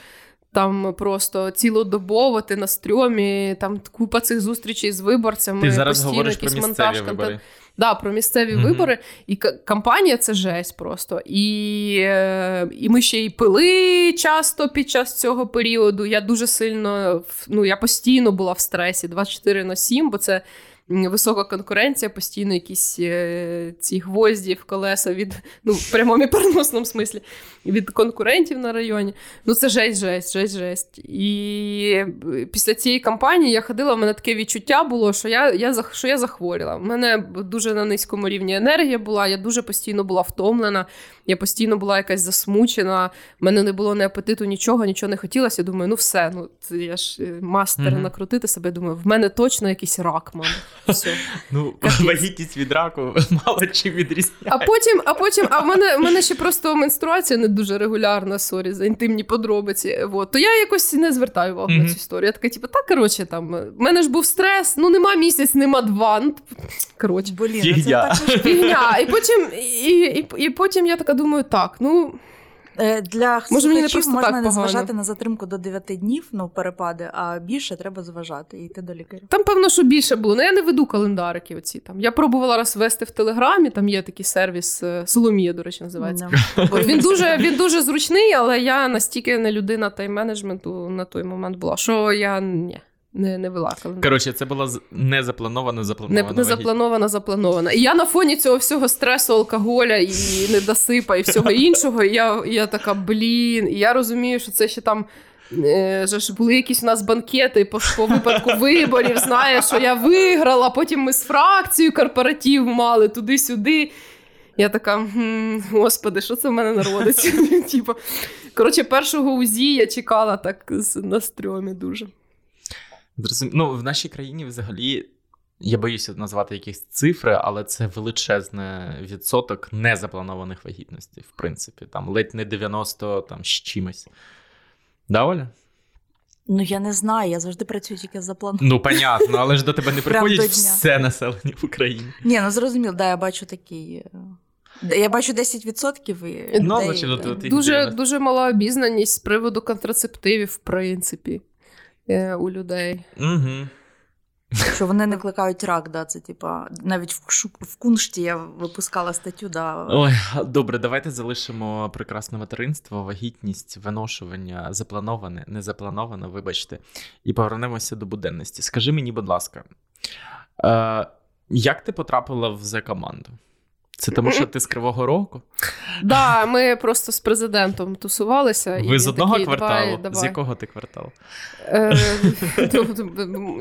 Там просто цілодобово ти на стрьомі, там купа цих зустрічей з виборцями. Ти зараз говориш про місцеві монтаж, вибори. Да, про місцеві mm-hmm. вибори. І кампанія це жесть просто. І е, і ми ще й пили часто під час цього періоду. Я дуже сильно ну, я постійно була в стресі 24 на 7, бо це висока конкуренція, постійно якісь е, ці гвозді в колеса від ну, в прямому і переносному смислі від конкурентів на районі. Ну це жесть, жесть, жесть, жесть. І після цієї кампанії я ходила, в мене таке відчуття було, що я я, що я захворіла. У мене дуже на низькому рівні енергія була, я дуже постійно була втомлена. Я постійно була якась засмучена, в мене не було ні апетиту, нічого, нічого не хотілося. Я думаю, ну все, ну це я ж е, мастер Мгм. накрутити себе. Думаю, в мене точно якийсь рак, мама. Все. [laughs] Ну, вагітність від раку [laughs] мало чим відрізняється. А потім, а потім, а в мене, в мене ще просто менструація не дуже регулярна, sorry, за інтимні подробиці. Вот. То я якось не звертаю увагу Мгм. на цю історію. Я така, типу, так, коротше, там, в мене ж був стрес, ну нема місяць, нема два. Ну, коротше. Блін, ну це також Фігня. І потім, і, і, і потім я така думаю, так, ну Е, Для Може, мені не просто можна так не погано. зважати на затримку до 9 днів, ну перепади, а більше треба зважати і йти до лікаря. там, певно, що більше було. Ну я не веду календарики. Оці там. Я пробувала раз вести в Телеграмі, там є такий сервіс е, Соломія, до речі, називається. Ну, він дуже він дуже зручний, але я настільки не людина тайм-менеджменту на той момент була, що я ні, не, не вела календар. Коротше, це була не запланована, запланована. не вагітність. запланована, запланована. І я на фоні цього всього стресу, алкоголя і недосипа, і всього іншого. І я, я така, блін, і я розумію, що це ще там. е, же ж були якісь у нас банкети по, по випадку виборів. Знаєш, що я виграла. Потім ми з фракцією корпоратив мали туди-сюди. Я така, «М, господи, що це в мене народиться? [laughs] Типу, коротше, першого УЗІ я чекала так на стрьомі дуже. Зрозум- Ну, в нашій країні взагалі. Я боюся назвати якісь цифри, але це величезний відсоток незапланованих вагітностей, в принципі. Там ледь не 90 там, з чимось. Да, Оля? ну я не знаю, я завжди працюю тільки за планом. Ну, понятно, але ж до тебе не приходять все населення в Україні. Ні, ну зрозуміло, да, я бачу такий. е, Я бачу 10% і Ну, людей, Дуже, дуже мала обізнаність з приводу контрацептивів, в принципі, у людей. Угу. що вони не викликають рак, да, це типа навіть в, в куншті я випускала статтю, да. Ой, добре, давайте залишимо прекрасне материнство, вагітність, виношування, заплановане, незаплановане, вибачте, і повернемося до буденності. Скажи мені, будь ласка, е, як ти потрапила в Зе-команду? Це тому, що ти з Кривого Рогу? Да, ми просто з президентом тусувалися. і Ви з одного такий, кварталу? Давай. З якого ти квартал? Е, тобто,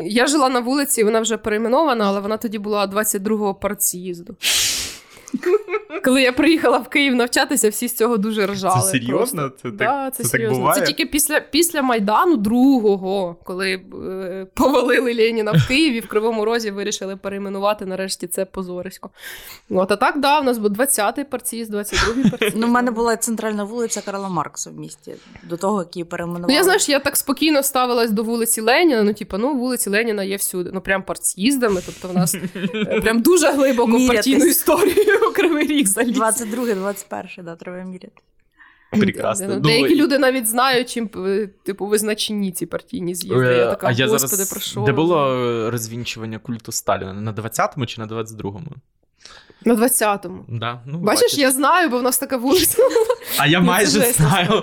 Я жила на вулиці, вона вже перейменована, але вона тоді була 22-го партс'їзду. Коли я приїхала в Київ навчатися, всі з цього дуже ржали. Це серйозно? просто. Це да, так- це, це так буває? Це тільки після, після Майдану другого, коли е, повалили Леніна в Києві, в Кривому Розі вирішили перейменувати нарешті це позорисько. От, а так, да, у нас був 20-й партс'їзд, 22-й [laughs] партс'їзд. Ну, в мене була центральна вулиця Карла Маркса в місті до того, як її перейменували. Ну, я знаєш, я так спокійно ставилась до вулиці Леніна. Ну, типу, ну, вулиці Леніна є всюди. Ну, прям партс'їздами. Тобто, в нас е, прям дуже глибоко партійну історію [laughs] Кривий Ріг заліз. 22 21 да, треба міряти. Прекрасно. Ну, Ну, Деякі ну, люди навіть знають, чим е, типу визначені ці партійні з'їзди. Я Е, така, а я господи, зараз... прошу. Де було е, розвінчування культу Сталіна? На 20-му чи на 22-му? На 20-му. Да? Ну, Бачиш, я знаю, бо в нас така вулиця. А я Ну, майже знаю.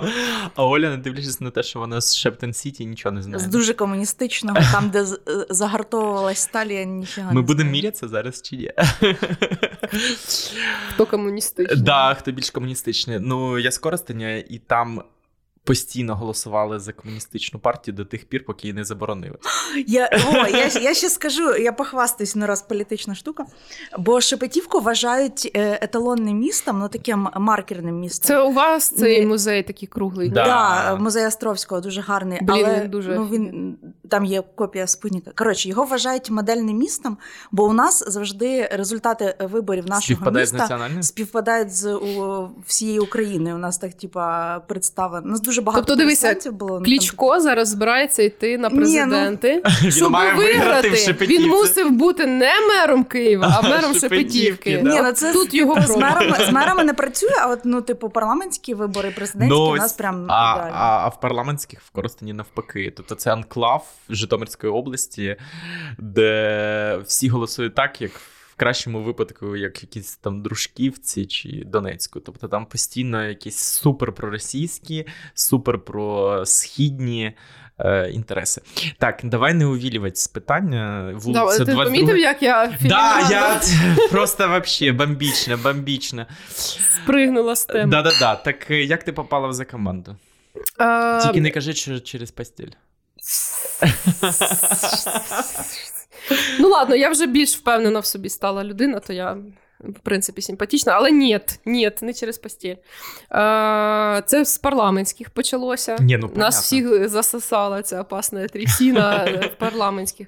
А Оля, не дивлячись на те, що вона з Шептон Сіті, нічого не знає. З дуже комуністичного, там, де загартовувалась сталь, я ніфіга Ми будемо мірятися зараз чи ні? Хто комуністичний? Да, хто більш комуністичний. Ну, я з Коростеня, і там постійно голосували за комуністичну партію до тих пір, поки її не заборонили. Я, о, я, я ще скажу, я похвастаюсь на раз політична штука. Бо Шепетівку вважають е, еталонним містом, ну таким маркерним містом. Це у вас цей Ні. музей такий круглий. Да. Да, музей Островського дуже гарний. Блін, але він дуже ну, він, там є копія спутника. Коротше, його вважають модельним містом, бо у нас завжди результати виборів нашого Співпадає з міста національним? співпадають з у, всієї України. У нас так, типа, представлено. Нас дуже багато Тобто, дивися, було. ну, там- Клічко зараз збирається йти на Ні, ну, президенти. [laughs] Він Щоб виграти в виграти, він мусив бути не мером Києва, а [laughs] мером Шепетівки, Шепетівки. да. Ні, ну це Тут його з, мерами, з [laughs] мерами не працює, а от ну, типу, парламентські вибори, президентські у нас прям Ну, а, ідеально. а, а в парламентських в Коростені навпаки. Тобто це анклав Житомирської області, де всі голосують так, як в кращому випадку, як якісь там Дружківці чи Донецьку. Тобто там постійно якісь супер проросійські, супер просхідні е, інтереси. Так, давай не увілювати з питання. Да, Вулиця ти 22. помітив, як я Да, я [laughs] просто вообще бомбічно, бомбічно. спригнула з теми. Да-да-да. Так е, як ти попала в за команду? А, Тільки не кажи, що через постіль. [laughs] Ну ладно, я вже більш впевнена в собі стала людина, то я в принципі, симпатична, але ні, ні, не через постіль. Е, Це з парламентських почалося. Ні, ну, Нас понятно. всіх засосала ця опасна трясіна [laughs] парламентських.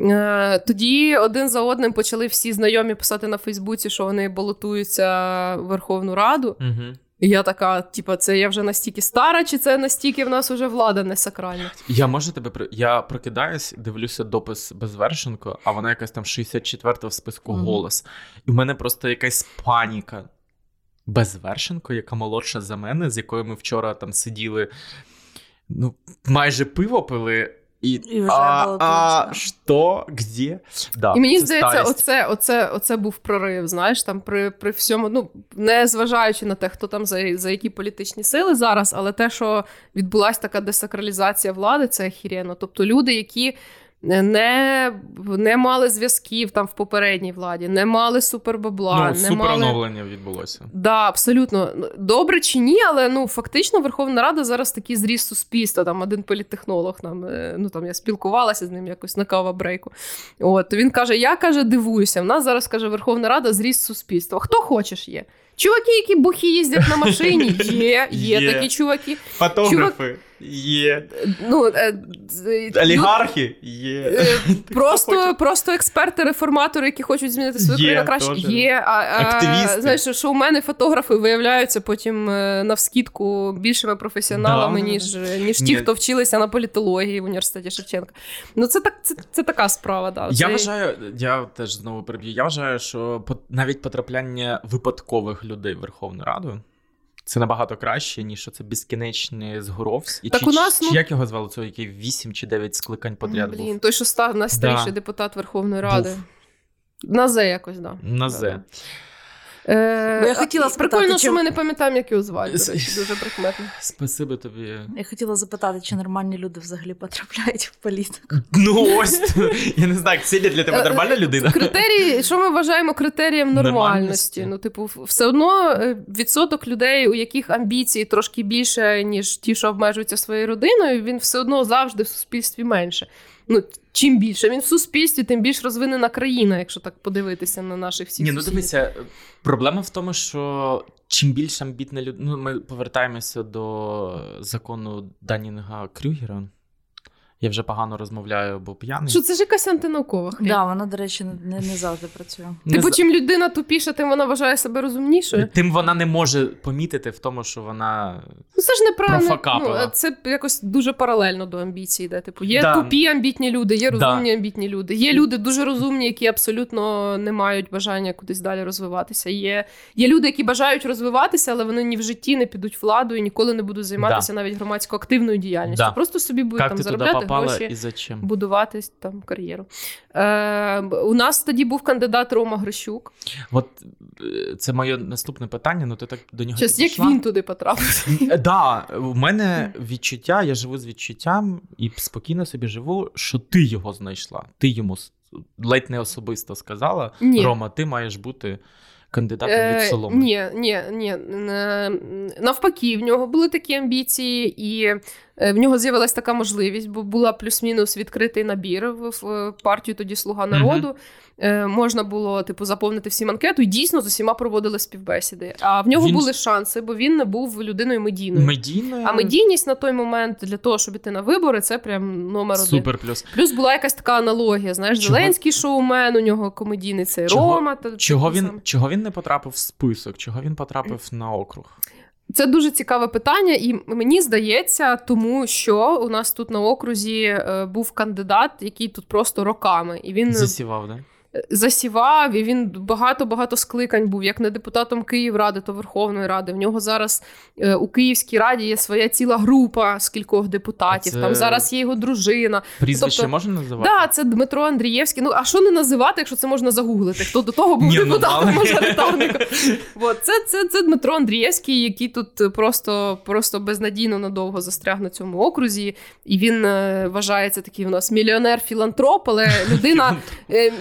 Е, Тоді один за одним почали всі знайомі писати на Фейсбуці, що вони балотуються в Верховну Раду. Угу. І я така, типа, це я вже настільки стара, чи це настільки в нас вже влада не сакральна? Я можу тебе при- Я прокидаюсь, дивлюся допис Безвершенко, а вона якась там 64 в списку Мгм. голос. І в мене просто якась паніка. Безвершенко, яка молодша за мене, з якою ми вчора там сиділи, ну, майже пиво пили. І, І вже а, було а що? Где? Да, І мені це здається, оце, оце, оце був прорив. Знаєш, там при, при всьому, ну не зважаючи на те, хто там за, за які політичні сили зараз, але те, що відбулася така десакралізація влади, це охіренно. Тобто люди, які не, не мали зв'язків там в попередній владі, не мали супербабла, ну, не мали. відбулося. Да, абсолютно добре чи ні, але ну фактично Верховна Рада зараз такий зріс суспільства. Там один політтехнолог нам е, ну там я спілкувалася з ним якось на кава брейку. От то він каже: Я каже, дивуюся. В нас зараз каже Верховна Рада зріс суспільства. Хто хочеш є? Чуваки, які бухі їздять на машині, є, є, Є. такі чуваки. Фотографи є. Ну, е, Олігархи є. Е, Просто, просто експерти, реформатори, які хочуть змінити свою країну краще. Є. А, а, Активісти. Знаєш, що у мене фотографи виявляються потім е, навскідку більшими професіоналами, Да. ніж, ніж ті, хто вчилися на політології в університеті Шевченка. Ну, це так, це, це така справа. Да. Я Це- вважаю, я теж знову переб'ю. Я вважаю, що навіть потрапляння випадкових людей в Верховну Раду. Це набагато краще, ніж це безкінечний згоровсь. І Так чи, у нас, чи ну- як його звали, Це який 8 чи 9 скликань подряд Блін, був? той, що став найстаріший Да. депутат Верховної Ради. Був. На Зе якось, да. На да. Е, Бо я хотіла спитати, Прикольно, чи- що ми не пам'ятаємо, як його звати. Дуже прикметно. Спасибі тобі. Я хотіла запитати, чи нормальні люди взагалі потрапляють в політику. Ну ось, я не знаю, Ксенія для тебе нормальна людина? Критерії, що ми вважаємо критерієм нормальності? Ну, типу, все одно е, відсоток людей, у яких амбіції трошки більше, ніж ті, що обмежуються своєю родиною, він все одно завжди в суспільстві менше. Ну, чим більше він в суспільстві, тим більш розвинена країна, якщо так подивитися на наших всіх. Ні, ну дивися, проблема в тому, що чим більш амбітна людина. Ну, ми повертаємося до закону Данінга Крюгера. Я вже погано розмовляю, бо п'яний. Що це ж якась антинаукова хрень. Да, вона, до речі, не, не завжди працює. Не Типу, зна- чим людина тупіша, тим вона вважає себе розумнішою. Тим вона не може помітити в тому, що вона. Ну, це ж неправильно. Ну, це якось дуже паралельно до амбіцій. Де, типу, є Да. тупі амбітні люди, є Да. розумні амбітні люди. Є люди дуже розумні, які абсолютно не мають бажання кудись далі розвиватися. Є, є люди, які бажають розвиватися, але вони ні в житті не підуть владу і ніколи не будуть займатися навіть громадсько активною діяльністю. Да. Просто собі будуть Як там заробляти гроші. і зачем? Будувати там кар'єру. Е, у нас тоді був кандидат Рома Грищук. От е, це моє наступне питання, ну ти так до нього. Щас, як він туди потрапив? Е, Да, в мене відчуття, я живу з відчуттям і спокійно собі живу, що ти його знайшла. Ти йому ледь не особисто сказала: Ні. Рома, ти маєш бути кандидатом від Е, соломи. Ні, ні, ні. Е, Навпаки, в нього були такі амбіції, і е, в нього з'явилась така можливість, бо була плюс-мінус відкритий набір в, партію тоді Слуга народу. Можна було типу заповнити всім анкету, і дійсно з усіма проводили співбесіди. А в нього Він- були шанси, бо він не був людиною медійною. Медійною. А медійність на той момент для того, щоб іти на вибори, це прям номер один. Супер плюс. Плюс була якась така аналогія. Знаєш, Чого- Зеленський шоумен, у нього комедійний цей Чого- Рома. та- Чого він, чого він не потрапив в список? Чого він потрапив на округ? Це дуже цікаве питання, і мені здається, тому що у нас тут на окрузі е, був кандидат, який тут просто роками, і він Засівав, да? Засівав, і він багато багато скликань був, як не депутатом Київради, то Верховної Ради. В нього зараз е, у Київській раді є своя ціла група з кількох депутатів. Це- Там зараз є його дружина. Прізвище Тобто- можна називати? Да, це Дмитро Андрієвський. Ну а що не називати, якщо це можна загуглити? Хто до того був ну, депутатом мажоритарником? Це, це, це Дмитро Андрієвський, який тут просто, просто безнадійно надовго застряг на цьому окрузі. І він е, вважається такий у нас мільйонер-філантроп, але людина е,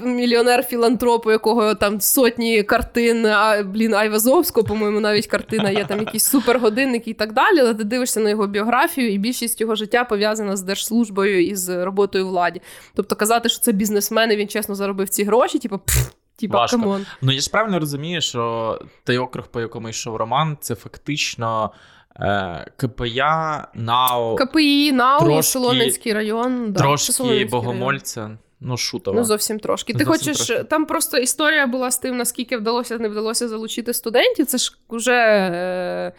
мільйонер, мільйонер-філантроп, у якого там сотні картин, а, блін, Айвазовського, по-моєму, навіть картина є там якісь супергодинники і так далі. Але ти дивишся на його біографію, і більшість його життя пов'язана з держслужбою і з роботою владі. Тобто казати, що це бізнесмен, і він чесно заробив ці гроші, типу, пф, Типа, Важко. come on. Ну я ж правильно розумію, що той округ, по якому йшов Роман, це фактично е, КПІ, НАУ, КПІ, НАУ, Трошки- Солом'янський район. Да, трошки Солом'янський район. Ну, Шутова. Ну, зовсім трошки. Ти Зовсім хочеш, трошки. там просто історія була з тим, наскільки вдалося, не вдалося залучити студентів. Це ж вже. Е...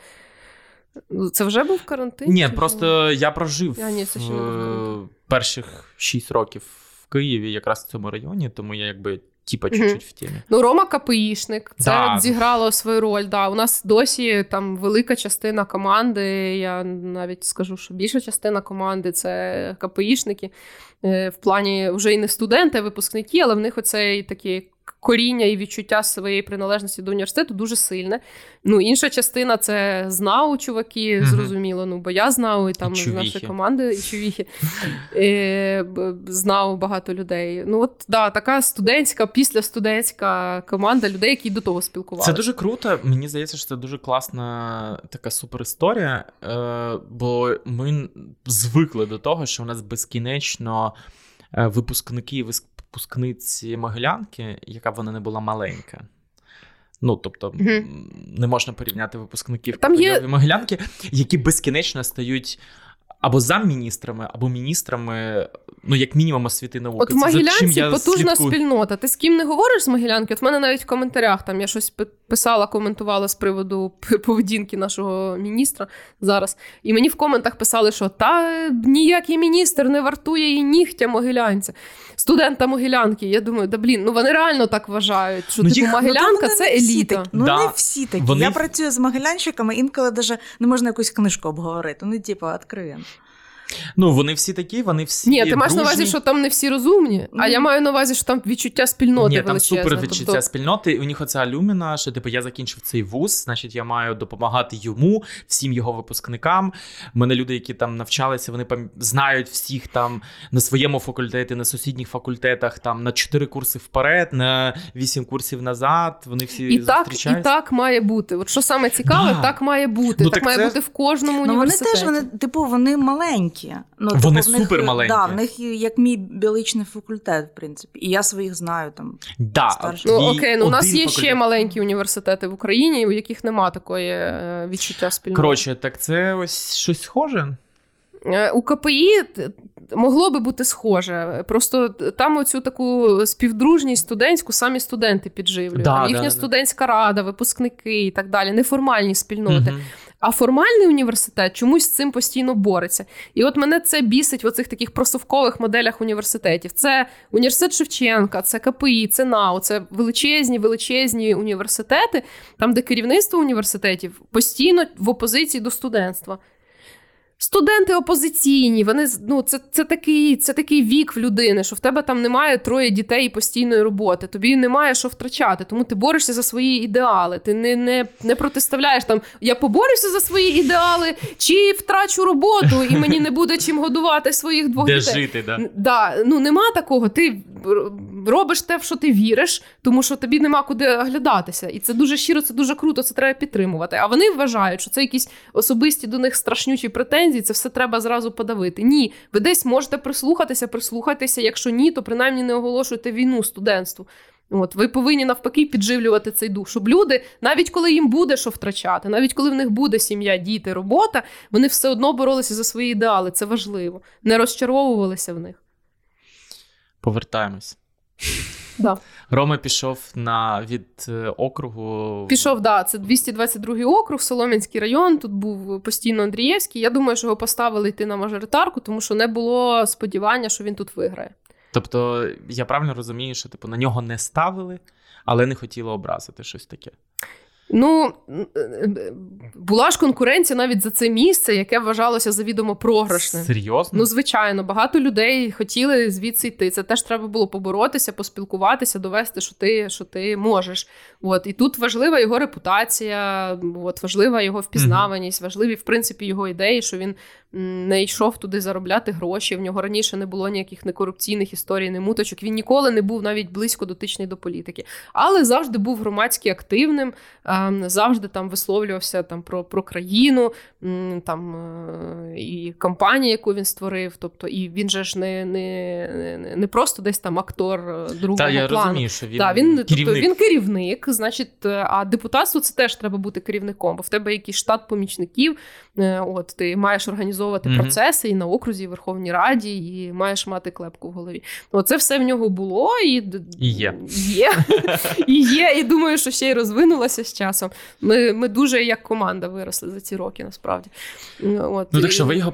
ну, Це вже був карантин? Ні, просто просто я прожив А, ні, це ще не е, перших 6 років в Києві, якраз в цьому районі, тому я якби типа чуть-чуть mm-hmm. в темі. Ну, Рома КПІшник, це Да. зіграло свою роль. Да. У нас досі там велика частина команди. Я навіть скажу, що більша частина команди це КПІшники. Е, В плані вже і не студенти, а випускники, але в них оцей такий коріння і відчуття своєї приналежності до університету дуже сильне. Ну, інша частина це знау, чуваки, Мгм. зрозуміло. Ну, бо я знав, і там І з нашої команди, і чувіхи. Е, б- б- знав багато людей. Ну, от да, така студентська, післястудентська команда людей, які до того спілкувалися. Це дуже круто. Мені здається, що це дуже класна така суперісторія, е, бо ми звикли до того, що у нас безкінечно е, випускники і випускниці Могилянки, яка вона не була маленька. Ну, тобто, mm-hmm. не можна порівняти випускників Там є- Могилянки, які безкінечно стають або замміністрами, або міністрами, ну, як мінімум, освіти науки. От в Могилянці потужна слідкую. спільнота. Ти з ким не говориш з Могилянки? От в мене навіть в коментарях там я щось писала, коментувала з приводу поведінки нашого міністра зараз. І мені в коментах писали, що та ніякий міністр не вартує і нігтя могилянця. Студента Могилянки. Я думаю, да блін, ну вони реально так вважають, що Ну, типу їх- Ну, Могилянка вони це еліта. такі. Ну, Да. не всі такі. Вони- Я працюю з могилянщиками, інколи даже не можна якусь книжку обговорити. Ну, типу, откровенно. Ну, вони всі такі, вони всі. Ні, ти маєш на увазі, що там не всі розумні, а Ну. я маю на увазі, що там відчуття спільноти Ні, там величезне. супер відчуття Тобто, спільноти. І у них оця алюміна, що типу я закінчив цей вуз, значить я маю допомагати йому, всім його випускникам. У мене люди, які там навчалися, вони пам- знають всіх там на своєму факультеті, на сусідніх факультетах, там на 4 курси вперед, на 8 курсів назад. Вони всі І так, і так має бути. От що саме цікаве, Да. так має бути. Ну, так, так має це- бути в кожному Ну, вони теж, вони, типу, вони маленькі. Ну, Вони типу, супер них, супермаленькі. Да, в них як мій біологічний факультет, в принципі. І я своїх знаю там. Да. Ну окей, ну у нас є є ще маленькі університети в Україні, у яких нема такої е, відчуття спільноти. Коротше, так це ось щось схоже. Е, У КПІ могло би бути схоже. Просто там оцю таку співдружність студентську самі студенти підживлюють. Да, да, їхня да. студентська рада, випускники і так далі, неформальні спільноти. Мгм. А формальний університет чомусь з цим постійно бореться. І от мене це бісить в оцих таких просувкових моделях університетів. Це університет Шевченка, це КПІ, це НАУ, це величезні, величезні університети, там, де керівництво університетів постійно в опозиції до студентства. Студенти опозиційні, вони ну, це, це, такий, це такий вік в людини, що в тебе там немає троє дітей і постійної роботи. Тобі немає що втрачати, тому ти борешся за свої ідеали. Ти не, не, не протиставляєш там я поборюся за свої ідеали, чи втрачу роботу, і мені не буде чим годувати своїх двох Де дітей. жити, да. Да, ну нема такого. Ти робиш те, в що ти віриш, тому що тобі нема куди оглядатися. І це дуже щиро, це дуже круто, це треба підтримувати. А вони вважають, що це якісь особисті до них страшнючі претензії, це все треба зразу подавити. Ні, ви десь можете прислухатися, прислухайтеся. Якщо ні, то принаймні не оголошуйте війну студентству. От ви повинні навпаки підживлювати цей дух, щоб люди, навіть коли їм буде що втрачати, навіть коли в них буде сім'я, діти, робота, вони все одно боролися за свої ідеали. Це важливо. Не розчаровувалися в них. Повертаємось. Да. Рома пішов на від е, округу. Пішов, да, це 222 округ, Солом'янський район. Тут був постійно Андрієвський. Я думаю, що його поставили йти на мажоритарку, тому що не було сподівання, що він тут виграє. Тобто, я правильно розумію, що типу на нього не ставили, але не хотіли образити щось таке. Ну була ж конкуренція навіть за це місце, яке вважалося завідомо програшним. Серйозно? Ну, звичайно, багато людей хотіли звідси йти. Це теж треба було поборотися, поспілкуватися, довести, що ти, що ти можеш. От і тут важлива його репутація, от важлива його впізнаваність, важливі, в принципі, його ідеї, що він не йшов туди заробляти гроші. В нього раніше не було ніяких некорупційних історій, не муточок. Він ніколи не був навіть близько дотичний до політики, але завжди був громадськи активним, ем, завжди там висловлювався там про про країну, там е, і компанію, яку він створив. Тобто, і він же ж не не, не просто десь там актор е, другого Та, я плану. розумію, що він Та, він, керівник. Тобто, він керівник, значить, е, а депутатство це теж треба бути керівником, бо в тебе якийсь штат помічників. От ти маєш організовувати mm-hmm. процеси і на окрузі, і Верховній Раді, і маєш мати клепку в голові. Оце все в нього було і, і є. Є. І є, і думаю, що ще й розвинулося з часом. Ми ми дуже як команда виросли за ці роки, насправді. От. Ну, так що ви його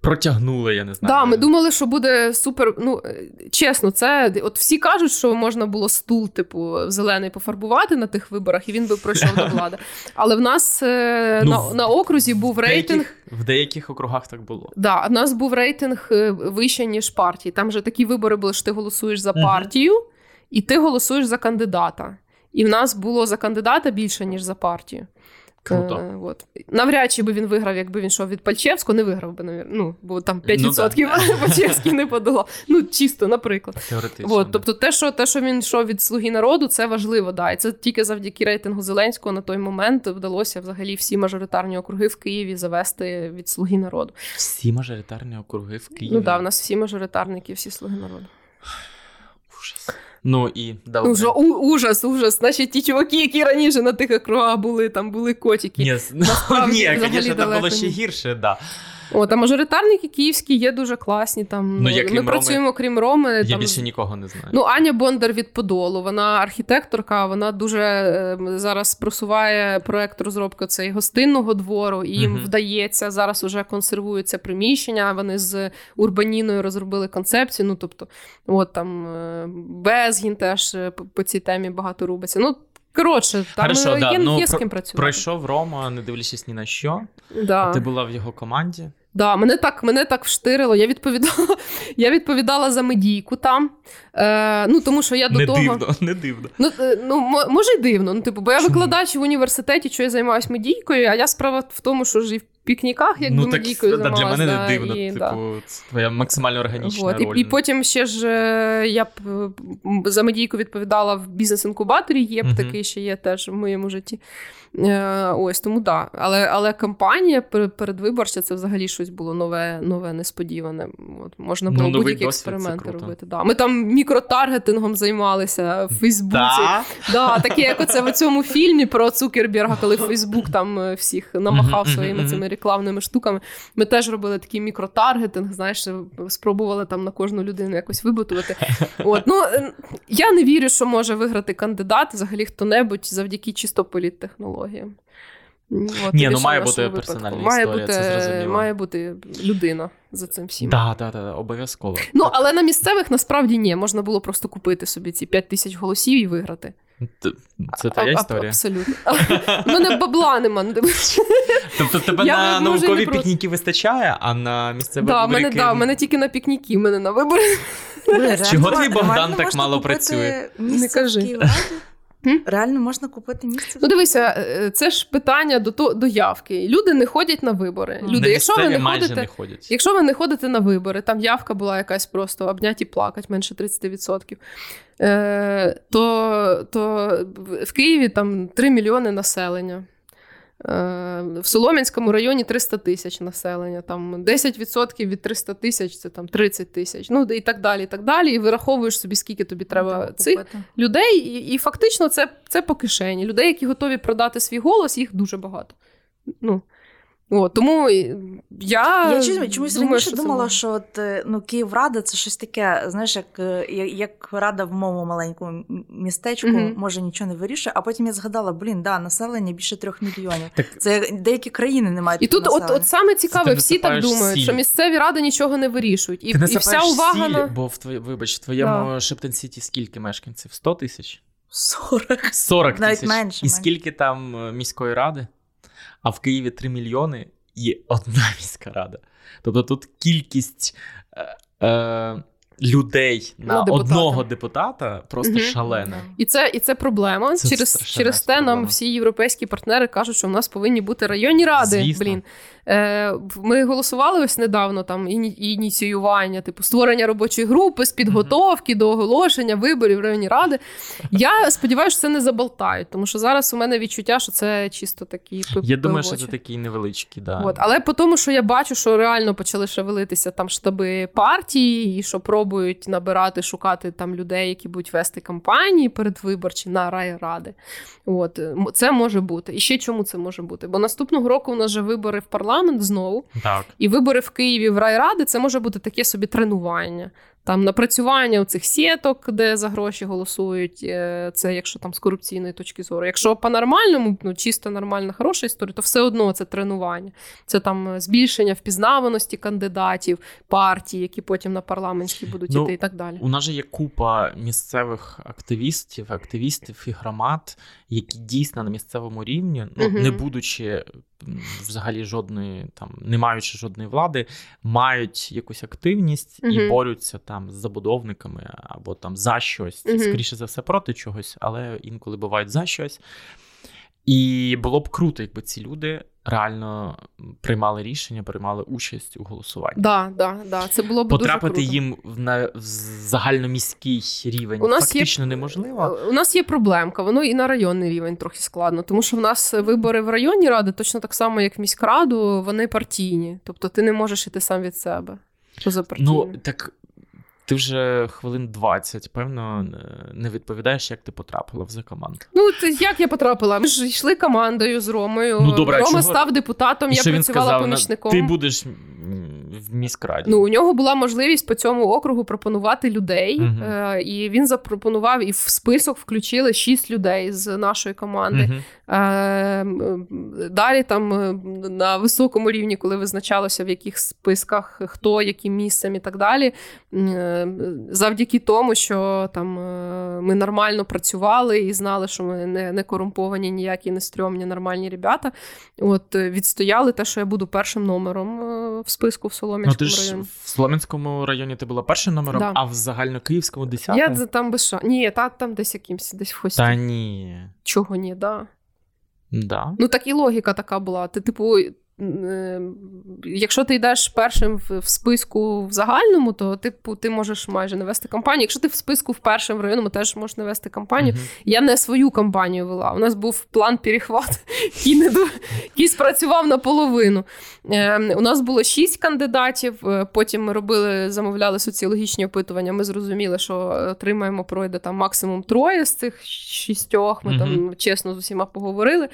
протягнули, я не знаю. Так, да, ми думали, що буде супер. Ну, чесно, це от всі кажуть, що можна було стул, типу, зелений пофарбувати на тих виборах, і він би пройшов до [laughs] влади. Але в нас е, ну, на, на окрузі був рейтинг. В деяких округах так було. Да, у нас був рейтинг е, вище, ніж партії. Там же такі вибори були, що ти голосуєш за партію, uh-huh. і ти голосуєш за кандидата. І в нас було за кандидата більше, ніж за партію. Круто. Е, от. Навряд чи би він виграв, якби він йшов від Пальчевського, не виграв би, навір... ну, бо там 5% ну, да. [laughs] [laughs] Пальчевський не подолав. Ну, чисто, наприклад. Теоретично. От, тобто, те що, те, що він йшов від Слуги народу, це важливо. Да. І це тільки завдяки рейтингу Зеленського на той момент вдалося взагалі всі мажоритарні округи в Києві завести від Слуги народу. Всі мажоритарні округи в Києві? Ну так, да, в нас всі мажоритарники, всі слуги народу. Ужас. Ну і добре. Уже, у, ужас, ужас. Значить, ті чуваки, які раніше на тих округах були, там були котики. Ні, [laughs] ну, ні, звісно, там було ще гірше, да. О, а мажоритарники київські є дуже класні. Там ну, як Ми Роми, працюємо крім Роми. Я там, більше нікого не знаю. Ну, Аня Бондар від Подолу. Вона архітекторка, вона дуже е, зараз просуває проект розробки цей гостинного двору, і їм uh вдається зараз уже консервуються приміщення. Вони з Урбаніною розробили концепцію. Ну, тобто, от там е, Безгін теж е, по цій темі багато робиться. Ну, Коротше, там Хорошо, є, да. є, ну, є з ким працювати. Пройшов Рома, не дивлячись ні на що. Да. Ти була в його команді. Да, мене так мене так вштирило. Я відповідала [laughs] я відповідала за медійку там. Е, ну, тому що я до не того... дивно, не дивно. Ну, е, ну може й дивно. Ну, типу, бо я викладач в університеті, що я займаюся медійкою, а я справа в тому, що ж і пікніках, якби ну, медійкою займалася. Для мене не дивно, і, типу, да. це твоя максимально органічна вот. роль. І, і потім ще ж е, я б за медійку відповідала в бізнес-інкубаторі, є б угу. такий ще є теж в моєму житті. Е, ось тому да. Але але кампанія передвиборча це взагалі щось було нове, нове, несподіване. От, Можна було ну, будь-які експерименти робити. Да. Ми там мікротаргетингом займалися в Фейсбуці. Да? Да, Таке, як оце в цьому фільмі про Цукерберга, коли Фейсбук там е, всіх намахав своїми цими рекламними штуками. Ми теж робили такий мікротаргетинг, знаєш, спробували там на кожну людину якось вибутувати. От, ну, Я не вірю, що може виграти кандидат, взагалі хто-небудь завдяки чисто політтехнології технологіям. От, Ні, ну має бути персональна має історія, бути, це зрозуміло. Має бути людина за цим всім. Так, так, так, обов'язково. Ну, але на місцевих насправді ні. Можна було просто купити собі ці 5 тисяч голосів і виграти. Це твоя історія? Абсолютно. [laughs] У мене бабла нема. Тобто тебе на наукові пікніки вистачає, а на місцеві Так, мене да, мене тільки на пікніки, мене на вибори. Чого твій Богдан так мало працює? Не кажи. Реально можна купити місце? Ну, дивися, е, це ж питання до то, до явки. Люди не ходять на вибори. Люди, на якщо ви не ходите, не ходять. якщо ви не ходите на вибори, там явка була якась просто обняті плакать, менше 30%. Е, то, то в Києві там 3 мільйони населення. Е, в Солом'янському районі 300 тисяч населення, там 10% від 300 тисяч це там 30 тисяч, ну і так далі. І так далі. І вираховуєш собі, скільки тобі треба цих купити. людей, і і фактично це це по кишені. Людей, які готові продати свій голос, їх дуже багато. Ну, о, Тому я Я чомусь думаю, раніше що думала, що от, е, ну, Київрада це щось таке, знаєш, як е, як рада в моєму маленькому містечку, mm-hmm. може нічого не вирішує. А потім я згадала, блін, да, населення більше трьох мільйонів. Так... Це деякі країни не мають. І тут, от от саме цікаве, всі так думають, сіль. що місцеві ради нічого не вирішують. І, Ти не і вся увага сіль, на... Бо в твої, вибач, в твоєму да. Шептен-Сіті скільки мешканців? 100 тисяч? 40. 40 Навіть менше. І скільки там е, міської ради? А в Києві 3 мільйони і одна [laughs] міська рада. Тобто тут кількість е, е, людей на на депутата. одного депутата просто угу. шалена. І це і це проблема. Це через через те проблема. нам всі європейські партнери кажуть, що в нас повинні бути районні ради. Звісно. Блін. Е, Ми голосували ось недавно там ініціювання, типу створення робочої групи з підготовки mm-hmm. до оголошення виборів в районі ради. Я сподіваюся, що це не заболтають, тому що зараз у мене відчуття, що це чисто такі Я думаю, що це такі невеличкі, да. От. Але по тому, що я бачу, що реально почали шевелитися там штаби партії, і що пробують набирати, шукати там людей, які будуть вести кампанії передвиборчі на райради. От це може бути. І ще чому це може бути? Бо наступного року у нас вже вибори в парламент знову, так і вибори в Києві в райради це може бути таке собі тренування. Там напрацювання цих сіток, де за гроші голосують, е, це якщо там з корупційної точки зору. Якщо по-нормальному, ну чисто нормальна, хороша історія, то все одно це тренування. Це там збільшення впізнаваності кандидатів, партій, які потім на парламентські будуть ну, іти і так далі. У нас же є купа місцевих активістів, активістів і громад, які дійсно на місцевому рівні, ну угу. не будучи взагалі жодної, там не маючи жодної влади, мають якусь активність угу. і борються там з забудовниками або там за щось. Скоріше за все, проти чогось, але інколи бувають за щось. І було б круто, якби ці люди реально приймали рішення, приймали участь у голосуванні. Да, да, да. Це було б потрапити дуже круто. їм на в загальноміський рівень. У нас фактично є, неможливо. У нас є проблемка, воно і на районний рівень трохи складно, тому що в нас вибори в районній ради точно так само, як в міськраду, вони партійні. Тобто ти не можеш іти сам від себе. Ну так ти вже хвилин 20, певно, не відповідаєш, як ти потрапила в за команду. Ну, ти, як я потрапила? Ми ж йшли командою з Ромою. Ну, добре, Рома чого? став депутатом, І я працювала сказав, помічником. Ти будеш в міськраді. Ну, у нього була можливість по цьому округу пропонувати людей, угу. е- і він запропонував і в список включили шість людей з нашої команди. Угу. Е- Далі там е, на високому рівні, коли визначалося, в яких списках хто, яким місцем і так далі. Е- завдяки тому, що там е- ми нормально працювали і знали, що ми не не корумповані, ніякі не стрьомні, нормальні ребята. От е, відстояли те, що я буду першим номером е, в списку в Солом'янському ну, ти ж районі. В Солом'янському районі ти була першим номером, да. а в загальнокиївському десятим? Я там без шо. Ні, та, там десь якимсь десь в хості. Та ні. Чого ні, да. Да. Ну так і логіка така була. Ти, типу, якщо ти йдеш першим в списку в загальному, то типу ти можеш майже не вести кампанію. Якщо ти в списку в першому в районному, теж можеш не вести кампанію. Uh-huh. Я не свою кампанію вела. У нас був план перехват, [laughs] який не до який спрацював наполовину. Е, У нас було шість кандидатів. Е, потім ми робили, замовляли соціологічні опитування. Ми зрозуміли, що отримаємо пройде там максимум троє з цих шістьох. Ми там чесно з усіма поговорили.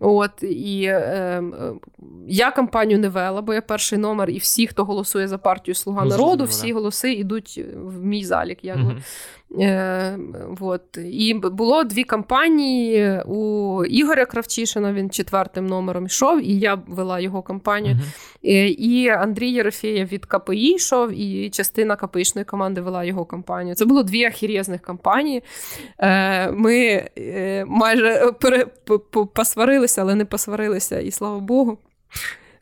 От і е, я кампанію не вела, бо я перший номер, і всі, хто голосує за партію Слуга ну, народу, всі голоси йдуть в мій залік. Якби. Угу. Е, вот. І було дві кампанії у Ігоря Кравчишина, він четвертим номером йшов, і я вела його кампанію. Uh-huh. І Андрій Єрофєєв від КПІ йшов, і частина КПІшної команди вела його кампанію. Це було дві ахірєзних кампанії. Е, ми майже посварилися, але не посварилися, і слава Богу.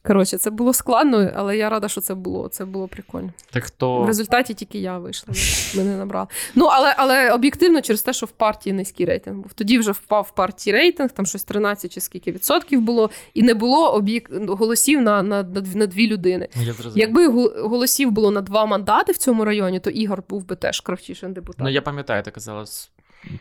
Коротше, це було складно, але я рада, що це було. Це було прикольно. Так то... В результаті тільки я вийшла, мене набрали. Ну, але але об'єктивно через те, що в партії низький рейтинг був. Тоді вже впав в партії рейтинг, там щось 13 чи скільки відсотків було, і не було об'єк... голосів на на, на, на дві людини. Я Якби голосів було на два мандати в цьому районі, то Ігор був би теж кравчішим депутатом. Ну, я пам'ятаю, ти казала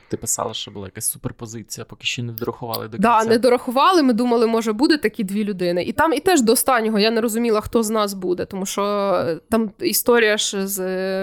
ти писала, що була якась суперпозиція, поки ще не дорахували до кінця. Да, не дорахували. Ми думали, може буде такі дві людини. І там і теж до останнього я не розуміла, хто з нас буде, тому що е, там історія ж з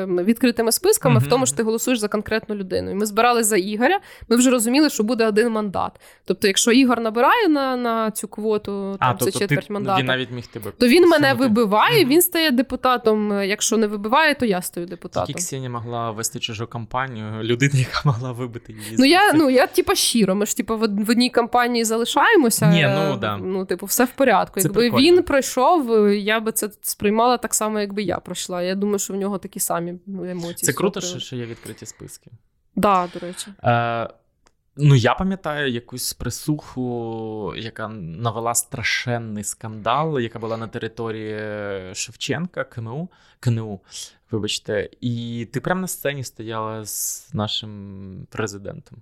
відкритими списками uh-huh. в тому, що ти голосуєш за конкретну людину. І Ми збирали за Ігоря. Ми вже розуміли, що буде один мандат. Тобто, якщо Ігор набирає на на цю квоту, а, там це тобто четверть ти, мандата, він навіть міг тебе то він мене вибиває. Uh-huh. Він стає депутатом. Якщо не вибиває, то я стаю депутатом. Тільки Ксенія могла вести чужу кампанію, людина, яка могла вибити її. Ну я ну я типа щиро. Ми ж типу, в одній компанії залишаємося. Ні, ну да. Ну, типу, все в порядку. Це якби прикольно. він пройшов, я би це сприймала так само, якби я пройшла. Я думаю, що в нього такі самі ну, емоції. Це круто, що, що є відкриті списки. Да, до речі. Е, Ну, я пам'ятаю якусь присуху, яка навела страшенний скандал, яка була на території Шевченка, КНУ, КНУ, вибачте, і ти прямо на сцені стояла з нашим президентом.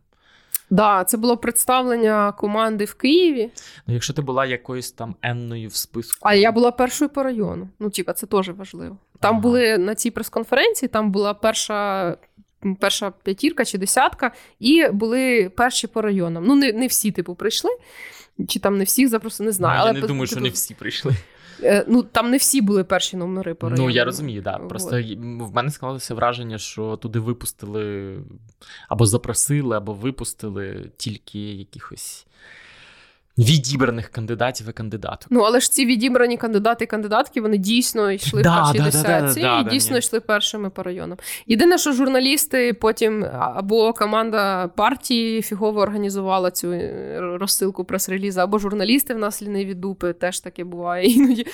Да, це було представлення команди в Києві. Ну, якщо ти була якоюсь там енною в списку. А я була першою по району. Ну, типа, це теж важливо. Там Ага. були на цій прес-конференції, там була перша. Перша п'ятірка чи десятка, і були перші по районам. Ну, не, не всі, типу, прийшли, чи там не всіх запросили, не знаю. Ну, але не думаю, що типу, не всі прийшли. е, Ну, там не всі були перші номери по району. Ну, я розумію, так. Да. Просто в мене склалося враження, що туди випустили або запросили, або випустили тільки якихось відібраних кандидатів і кандидаток. Ну, але ж ці відібрані кандидати і кандидатки, вони дійсно йшли Да, в першій да, да, да, десятці да, і да, дійсно йшли першими по районам. Єдине, що журналісти потім або команда партії фігово організувала цю е, розсилку прес-релізу, або журналісти в нас ліниві дупи, теж таке буває іноді.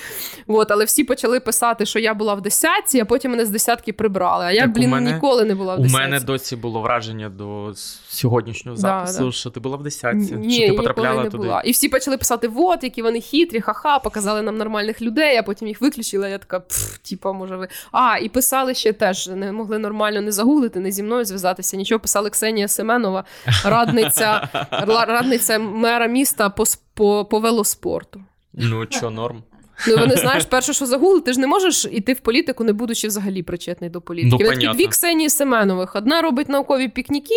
От, але всі почали писати, що я була в десятці, а потім мене з десятки прибрали. А я, Так блін, мене- ніколи не була в У мене досі було враження до сьогоднішнього запису, да. що ти була в десятці, Ні, що ти потрапляла туди. була. І всі почали писати: от, які вони хитрі, ха-ха, показали нам нормальних людей, а потім їх виключили. Я така, типа, може ви. А, і писали ще теж, не могли нормально не загуглити, не зі мною зв'язатися. Нічого писали Ксенія Семенова, радниця, радниця мера міста по, по, по велоспорту. Ну, що, норм? Ну, вони знаєш, перше, що загугли, ти ж не можеш іти в політику, не будучи взагалі причетний до політики. Ну, такі дві Ксенії Семенових. Одна робить наукові пікніки,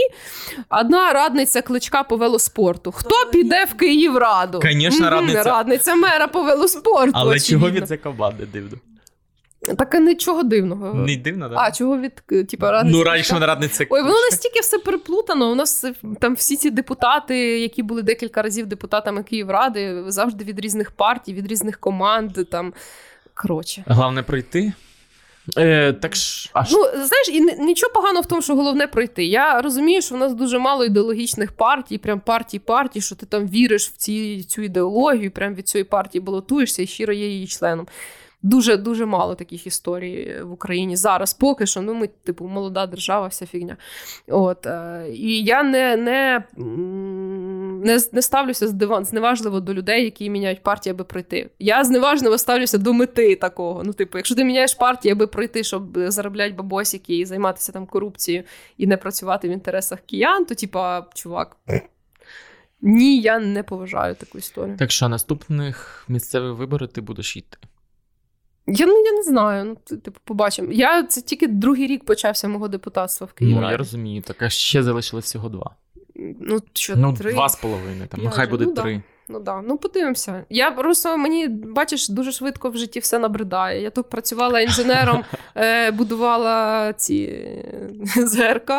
одна радниця кличка по велоспорту. Хто піде в Київраду? Звісно, радниця. радниця мера по велоспорту. Але очевидно. чого від за команди дивно? Так нічого дивного. Не дивно, так? А, чого від е, типа радниця? ну, раніше вона радниця. Ой, воно настільки все переплутано. У нас е, там всі ці депутати, які були декілька разів депутатами Київради, завжди від різних партій, від різних команд. Там коротше. Головне пройти. Е, так ж, а? Ну, знаєш, і нічого поганого в тому, що головне пройти. Я розумію, що в нас дуже мало ідеологічних партій, прям партій партій, що ти там віриш в ці, цю ідеологію, прям від цієї партії балотуєшся і щиро є її членом. Дуже дуже мало таких історій в Україні зараз. Поки що, ну ми, типу, молода держава, вся фігня. От е, і я не, не, не, не ставлюся з диван зневажливо до людей, які міняють партії, аби пройти. Я зневажливо ставлюся до мети такого. Ну, типу, якщо ти міняєш партію, аби пройти, щоб заробляти бабосики і займатися там корупцією і не працювати в інтересах киян, то типа, чувак. Ні, я не поважаю таку історію. Так що наступних місцевих виборів ти будеш йти. Я, ну, я не знаю. Ну, типу, побачимо. Я це тільки другий рік почався мого депутатства в Києві. Ну, я розумію. Так, а ще залишилось всього два. Ну, що, ну, три? два з половиною, там, ну хай же. буде Ну, да. три. Ну да, ну подивимося. Я просто мені бачиш, дуже швидко в житті все набридає. Я тут працювала інженером, [laughs] е, будувала ці е, ЗРК.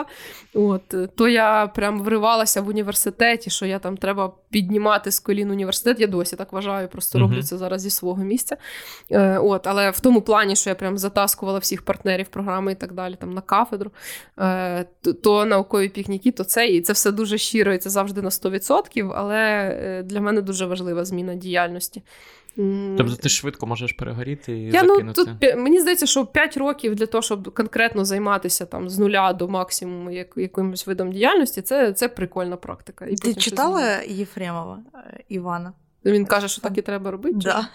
От то я прям вривалася в університеті, що я там треба піднімати з колін університет. Я досі так вважаю, просто роблю це зараз зі свого місця. Е, от, але в тому плані, що я прям затаскувала всіх партнерів програми і так далі, там на кафедру, е, то, то наукові пікніки, то це і це все дуже щиро, і це завжди на 100%, але е, для мене дуже важлива зміна діяльності. Тобто ти швидко можеш перегоріти і я, ну, закинути. тут, мені здається, що 5 років для того, щоб конкретно займатися там з нуля до максимуму як, якимось видом діяльності, це, це прикольна практика. І Ти читала. Єфремова е, Івана? Він каже, що так і треба робити. Да.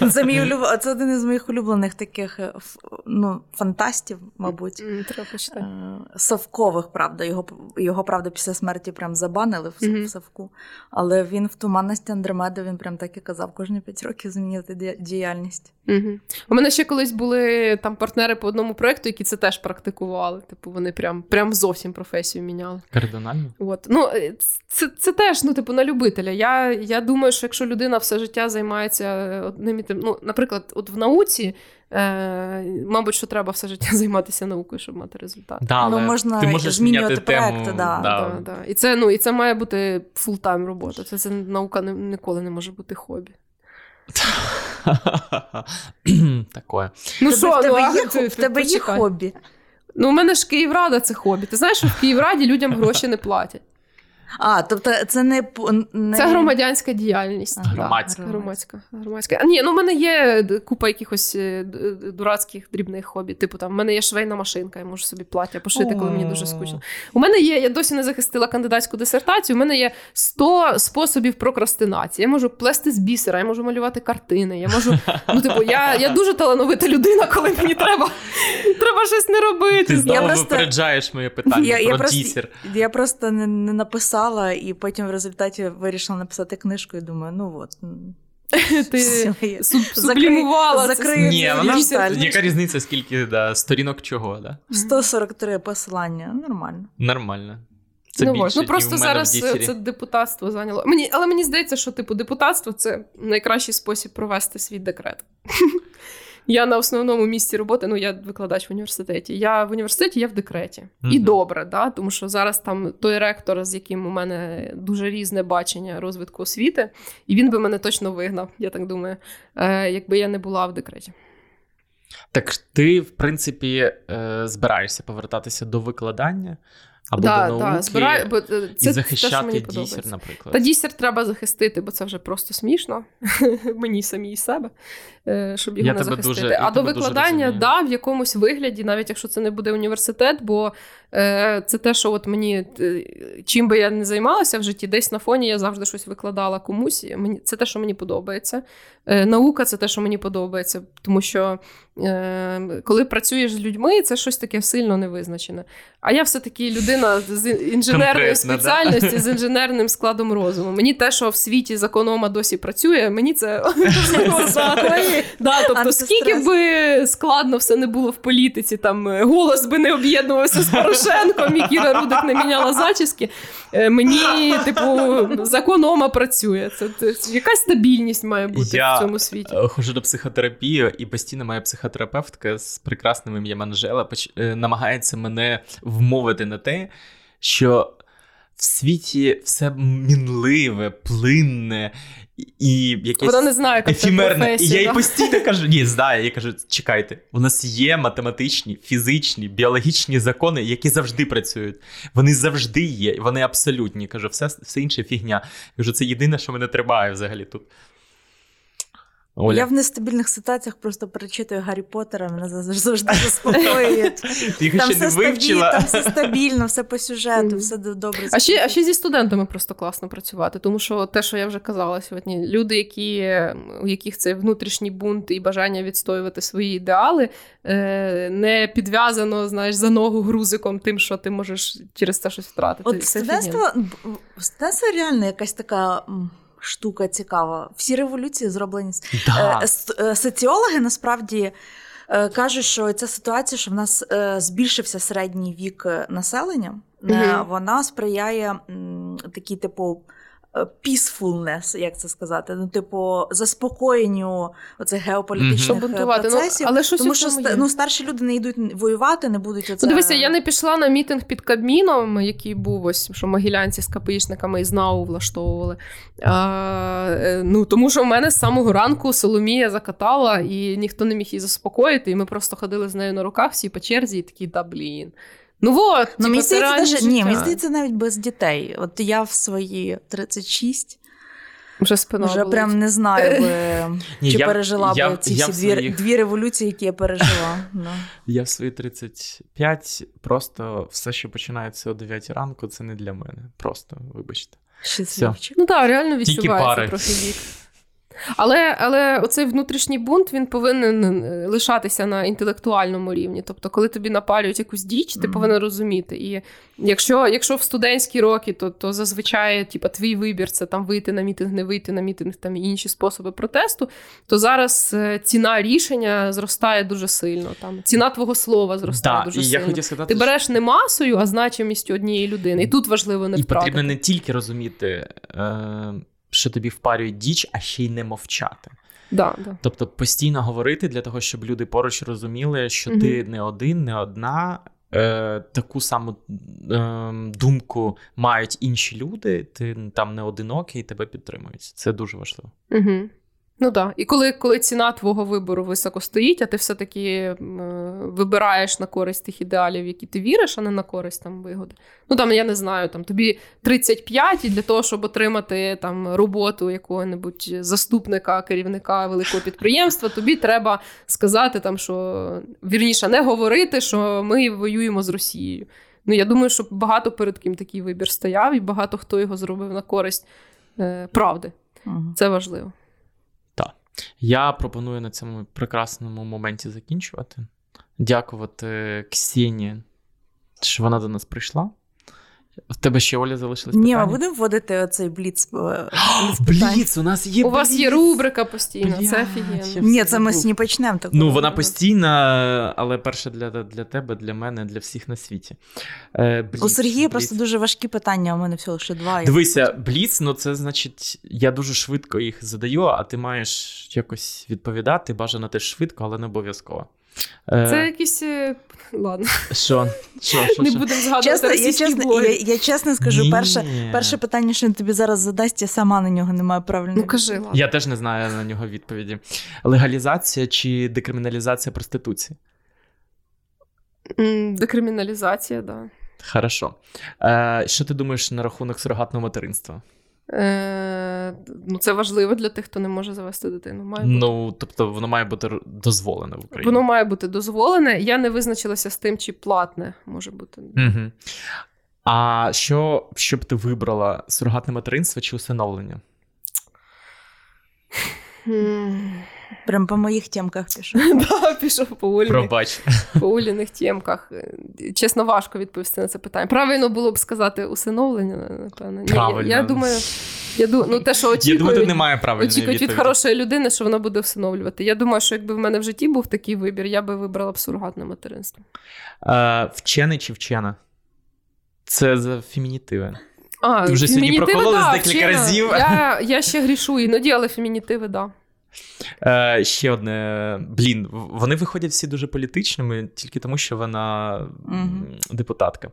[laughs] Це, мій улюб... це один із моїх улюблених таких е, ну, фантастів, мабуть. Треба почитати. Савкових, Совкових, правда. Його, його правда, після смерті прям забанили в Савку. Але він в туманності Андромеди він прям так і казав: кожні п'ять років змінити діяльність. Угу. У мене ще колись були там партнери по одному проєкту, які це теж практикували. Типу, вони прям, прям зовсім професію міняли. Кардинально. От. Ну, е, це, це теж, ну, типу, на любителя. Я, я думаю, що якщо людина все життя займається одним і тим, ну, наприклад, от в науці, е, мабуть, що треба все життя [laughs] займатися наукою, щоб мати результат. Да, Ну, можна ти можеш змінювати міняти тему. да. Да, да. І, це, ну, і це має бути full-time робота. Це, це наука не, ніколи не може бути хобі. [laughs] [laughs] Такое. Ну що, в ну, тебе, є, ти- в тебе є хобі. Ну, у мене ж Київрада це хобі. Ти знаєш, що в Київраді людям гроші не платять. А, тобто це не, не... Це громадянська діяльність. Ага, Да, Громадська. Громадська. громадська. А, ні, ну в мене є купа якихось е, дурацьких дрібних хобі. Типу, там, в мене є швейна машинка, я можу собі плаття пошити, коли мені дуже скучно. У мене є, я досі не захистила кандидатську дисертацію. У мене є 100 способів прокрастинації. Я можу плести з бісера, я можу малювати картини. Я можу. Ну, типу, я, я дуже талановита людина, коли мені треба, треба щось не робити. Ти знову просто- випереджаєш моє питання Я- я про просто- Я просто не, не написала, і потім в результаті вирішила написати книжку і думаю, ну от. [laughs] Ти [laughs] Закри- сублімувала закрию Ні, вона яка різниця, скільки да, сторінок чого, да? 143 посилання, нормально. Нормально. Це ну, більше, можна. ну просто зараз е, це депутатство зайняло. Мені, але мені здається, що типу депутатство це найкращий спосіб провести свій декрет. [laughs] Я на основному місці роботи, ну я викладач в університеті. Я в університеті, я в декреті. І добре, да? тому що зараз там той ректор, з яким у мене дуже різне бачення розвитку освіти, і він би мене точно вигнав, я так думаю, е, якби я не була в декреті. Так ти, в принципі, е, збираєшся повертатися до викладання або Да, до да, збираю, бо, е, це і захищати подобається. дісер, наприклад. Та дісер треба захистити, бо це вже просто смішно [laughs] мені самій себе, е, щоб його Я не захистити. дуже- а до викладання, да, в якомусь вигляді, навіть якщо це не буде університет, бо це те, що от мені е, чим би я не займалася в житті, десь на фоні я завжди щось викладала комусь. Мені це те, що мені подобається. Е, наука це те, що мені подобається, тому що е, коли працюєш з людьми, це щось таке сильно невизначене. А я все-таки людина з інженерної Конкретна, да? спеціальності, з інженерним складом розуму. Мені те, що в світі законома досі працює, мені це [laughs] Да, тобто, скільки би складно все не було в політиці, там е, голос би не об'єднувався з [laughs] Порошенком, і Кіра Рудик не міняла зачіски. е, Мені, типу, закон Ома працює. Це, це якась стабільність має бути Я- в цьому світі. Е, Ходжу до психотерапії, і постійно моя психотерапевтка з прекрасним ім'ям Анжела поч- е, намагається мене вмовити на те, що в світі все мінливе, плинне і- якесь Вона не знає, це ефімерне. І я їй постійно кажу: ні, знаю. Я кажу, чекайте, у нас є математичні, фізичні, біологічні закони, які завжди працюють. Вони завжди є, вони абсолютні. Кажу, все, все інше фігня. Кажу, це єдине, що мене тримає взагалі тут. Оля. Я в нестабільних ситуаціях просто перечитую Гаррі Поттера, мене завжди заспокоює. Там все стабільно, вивчила. там все стабільно, все по сюжету, все добре. А ще, а ще зі студентами просто класно працювати, тому що те, що я вже казала сьогодні, люди, які, у яких це внутрішній бунт і бажання відстоювати свої ідеали, е, не підв'язано, знаєш, за ногу грузиком тим, що ти можеш через це щось втратити. От Це студентство, реально якась така штука цікава. Всі революції зроблені. Да. Е, е, Соціологи насправді е, кажуть, що ця ситуація, що в нас збільшився середній вік населення, mm-hmm. вона сприяє такій, типу. Е, Peacefulness, як це сказати, ну, типу, заспокоєнню оцих геополітичних е, бунтувати. Ну, але щось тому що є. ну, старші люди не йдуть воювати, не будуть оце... Ну, дивися, я не пішла на мітинг під Кабміном, який був ось, що могилянці з КПІшниками із НАУ влаштовували. А, е, ну, тому що в мене з самого ранку Соломія закатала, і ніхто не міг її заспокоїти. І ми просто ходили з нею на руках всі по черзі, і такі, да блін. Ну от, Ну, мені здається, даже, ні, мені здається, навіть без дітей. От я в свої 36 вже спина вже болить. прям не знаю би, [laughs] Ні, чи я- пережила я- би ці я всі дві, своїх- дві революції, які я пережила. [laughs] Я в свої 35, просто все, що починається о 9 ранку, це не для мене. Просто, вибачте. Щасливчик. Ну так, реально відчувається трохи вік. Але, але оцей внутрішній бунт він повинен е, лишатися на інтелектуальному рівні. Тобто, коли тобі напалюють якусь діч, ти Мгм. повинен розуміти. І якщо, якщо в студентські роки, то, то зазвичай типа, твій вибір це там вийти на мітинг, не вийти на мітинг, там і інші способи протесту, то зараз е, ціна рішення зростає дуже сильно. Там ціна твого слова зростає Да, дуже і сильно. я хотів сказати, Ти береш не масою, а значимістю однієї людини. І тут важливо не і втратити. потрібно не тільки розуміти, е, що тобі впарюють діч, а ще й не мовчати. Да, да. Тобто постійно говорити для того, щоб люди поруч розуміли, що угу. ти не один, не одна. Е, таку саму е, думку мають інші люди, ти там не одинокий і тебе підтримують. Це дуже важливо. Угу. Ну так. Да. І коли, коли ціна твого вибору високо стоїть, а ти все-таки е, вибираєш на користь тих ідеалів, які ти віриш, а не на користь там вигоди. Ну там я не знаю, там тобі 35, і для того, щоб отримати там роботу якого-небудь заступника, керівника великого підприємства, тобі треба сказати, там, що вірніше, не говорити, що ми воюємо з Росією. Ну я думаю, що багато перед ким такий вибір стояв, і багато хто його зробив на користь е, правди. Мгм. Це важливо. Я пропоную на цьому прекрасному моменті закінчувати. дякувати Ксені, що вона до нас прийшла. В тебе ще Оля залишилось Ні, ми будемо вводити оцей бліц. е, [gasps] бліц. Бліц, у нас є У вас є рубрика постійно, це офігенно. Ні, це ми ній почнемо. так Ну, вона постійна, але перше для, для тебе, для мене, для всіх на світі. Е, Бліц, У Сергія Бліц. просто дуже важкі питання, у мене всього лише два. Дивися, бліц, ну це значить, я дуже швидко їх задаю, а ти маєш якось відповідати. Бажано теж швидко, але не обов'язково. Е, Це якісь. е, Ладно, Що? Що, що, не будемо згадувати Чесно, я, чесно, я, я чесно скажу, Ні. перше, перше питання, що він тобі зараз задасть, я сама на нього не маю правильної Ну кажи, ладно. Я теж не знаю на нього відповіді. Легалізація чи декриміналізація проституції? Декриміналізація, да. Хорошо. Е, що ти думаєш на рахунок сурогатного материнства? Е, ну, це важливо для тих, хто не може завести дитину. Має бути. Ну, тобто, воно має бути дозволене в Україні. Воно має бути дозволене. Я не визначилася з тим, чи платне може бути. Угу. А що, що б ти вибрала сурогатне материнство чи усиновлення? Прям по моїх темках пішов. [laughs] Да, пішов по Уліних, Пробач. по Уліних темках. Е, Чесно, важко відповісти на це питання. Правильно було б сказати усиновлення, напевно. Правильно. Я, думаю, я думаю, ну те, що Я думаю, тут немає правильної очікують від відповіді. хорошої людини, що вона буде всиновлювати. Я думаю, що якби в мене в житті був такий вибір, я би вибрала б сурогатне материнство. Е, вчений чи вчена? Це за фемінітиви. А, Ти вже сьогодні фемінітиви, прокололась да, декілька вчена. разів. Я, я ще грішу іноді, але фемінітиви, да. Е, ще одне. Блін, вони виходять всі дуже політичними, тільки тому, що вона Мгм. депутатка.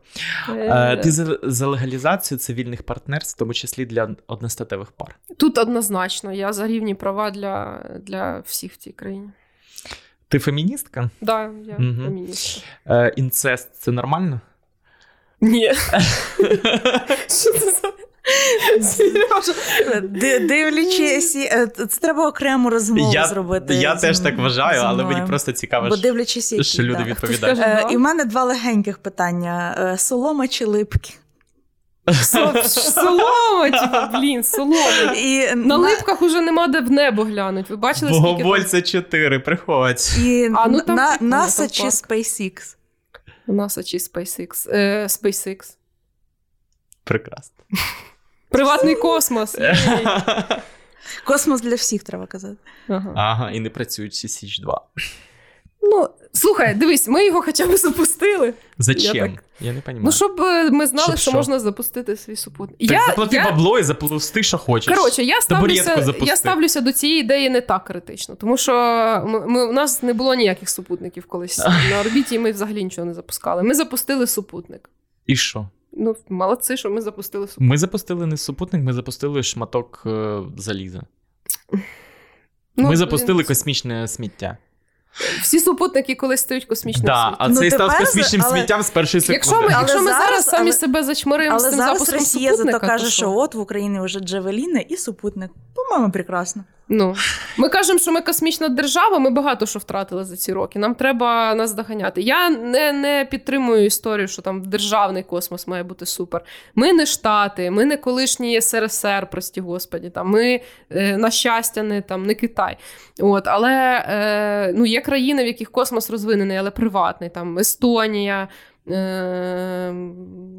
Е, Е, ти за, за легалізацію цивільних партнерств, в тому числі для одностатевих пар. Тут однозначно, я за рівні права для, для всіх в цій країні. Ти феміністка? Да, я Мгм. феміністка. Е, інцест це нормально? Ні. [laughs] Що це за. Дивлячись, е, це треба окрему розмову я зробити. я зі теж так вважаю, але мені просто цікаво, Бо що- дивлячись, які, що люди да. відповідають. Е, І в мене два легеньких питання: Е, солома чи липки? Со- Солома, типа, блін, солома. І На липках уже нема де в небо глянуть. Ви бачили, скільки там? Богобольця 4, приходь. І А, ну, там на, прикольно, NASA там чи. SpaceX? NASA чи SpaceX. Е, SpaceX. Прекрасно. Приватний космос. [laughs] Космос для всіх треба казати. Ага. Ага, і не працюють всі Січ 2. Ну, слухай, дивись, ми його хоча б запустили. Зачем? Я Я, не розумію. Ну, щоб е, ми знали, Щоб що що? можна запустити свій супутник. так я, заплати я... бабло і запусти, що хочеш. Коротше, я ставлюся, я ставлюся до цієї ідеї не так критично, тому що ми, ми, у нас не було ніяких супутників колись [laughs] на орбіті, і ми взагалі нічого не запускали. Ми запустили супутник. І що? Ну, молодці, що ми запустили супутник. Ми запустили не супутник, ми запустили шматок е, заліза. Ну, ми запустили блін, космічне сміття. Всі супутники колись стають космічним Да, світі. а Ну, цей став тепер космічним але- сміттям з першої секунди. Якщо ми, Але якщо ми зараз- зараз самі але- себе зачмиримо з Але цим зараз запуском Росія супутника, зато каже, то що от в Україні вже Джавеліни і супутник. По-моєму, прекрасно. Ну, ми кажемо, що ми космічна держава, ми багато що втратили за ці роки. Нам треба нас доганяти. Я не, не підтримую історію, що там державний космос має бути супер. Ми не Штати, ми не колишній СРСР, прості господі. Там, ми, е, на щастя, не, там, не Китай. От, але е, ну, є країни, в яких космос розвинений, але приватний. Там Естонія. Е,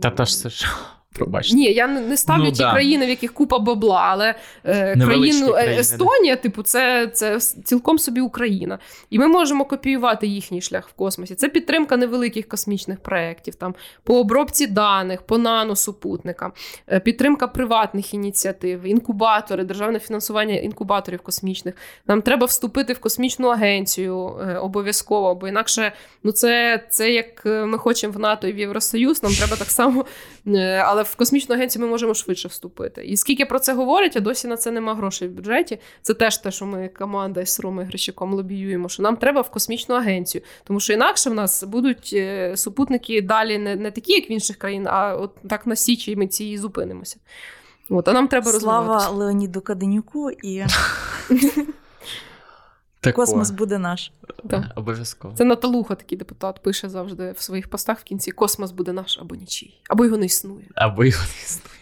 Та та ж ж. Пробачте. ні, я не ставлю Ну, ті да. країни, в яких купа бабла, але е, країну е, країни, Естонія, типу, це, це цілком собі Україна. І ми можемо копіювати їхній шлях в космосі. Це підтримка невеликих космічних проєктів, там по обробці даних, по наносупутникам, е, підтримка приватних ініціатив, інкубатори, державне фінансування інкубаторів космічних. Нам треба вступити в космічну агенцію е, обов'язково, бо інакше ну це, це як е, ми хочемо в НАТО і в Євросоюз, нам треба так само. Е, Але в космічну агенцію ми можемо швидше вступити. І скільки про це говорять, а досі на це нема грошей в бюджеті. Це теж те, що ми команда із Ромою Грищаком лобіюємо, що нам треба в космічну агенцію. Тому що інакше в нас будуть е, супутники далі не, не такі, як в інших країн, а от так на січі ми ці і зупинимося. От, а нам треба Слава. Леоніду Каденюку і [laughs] Тако. космос буде наш. Так. Обов'язково. Це Наталуха, такий депутат, пише завжди в своїх постах в кінці: космос буде наш або нічий, або його не існує. Або його не існує.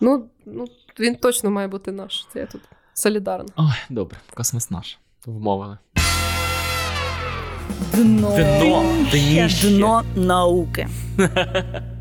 Ну, ну він точно має бути наш. Це я тут солідарна. Ой, добре, космос наш. Вмовили. Дно. Дно, дніще. Дно науки. [laughs]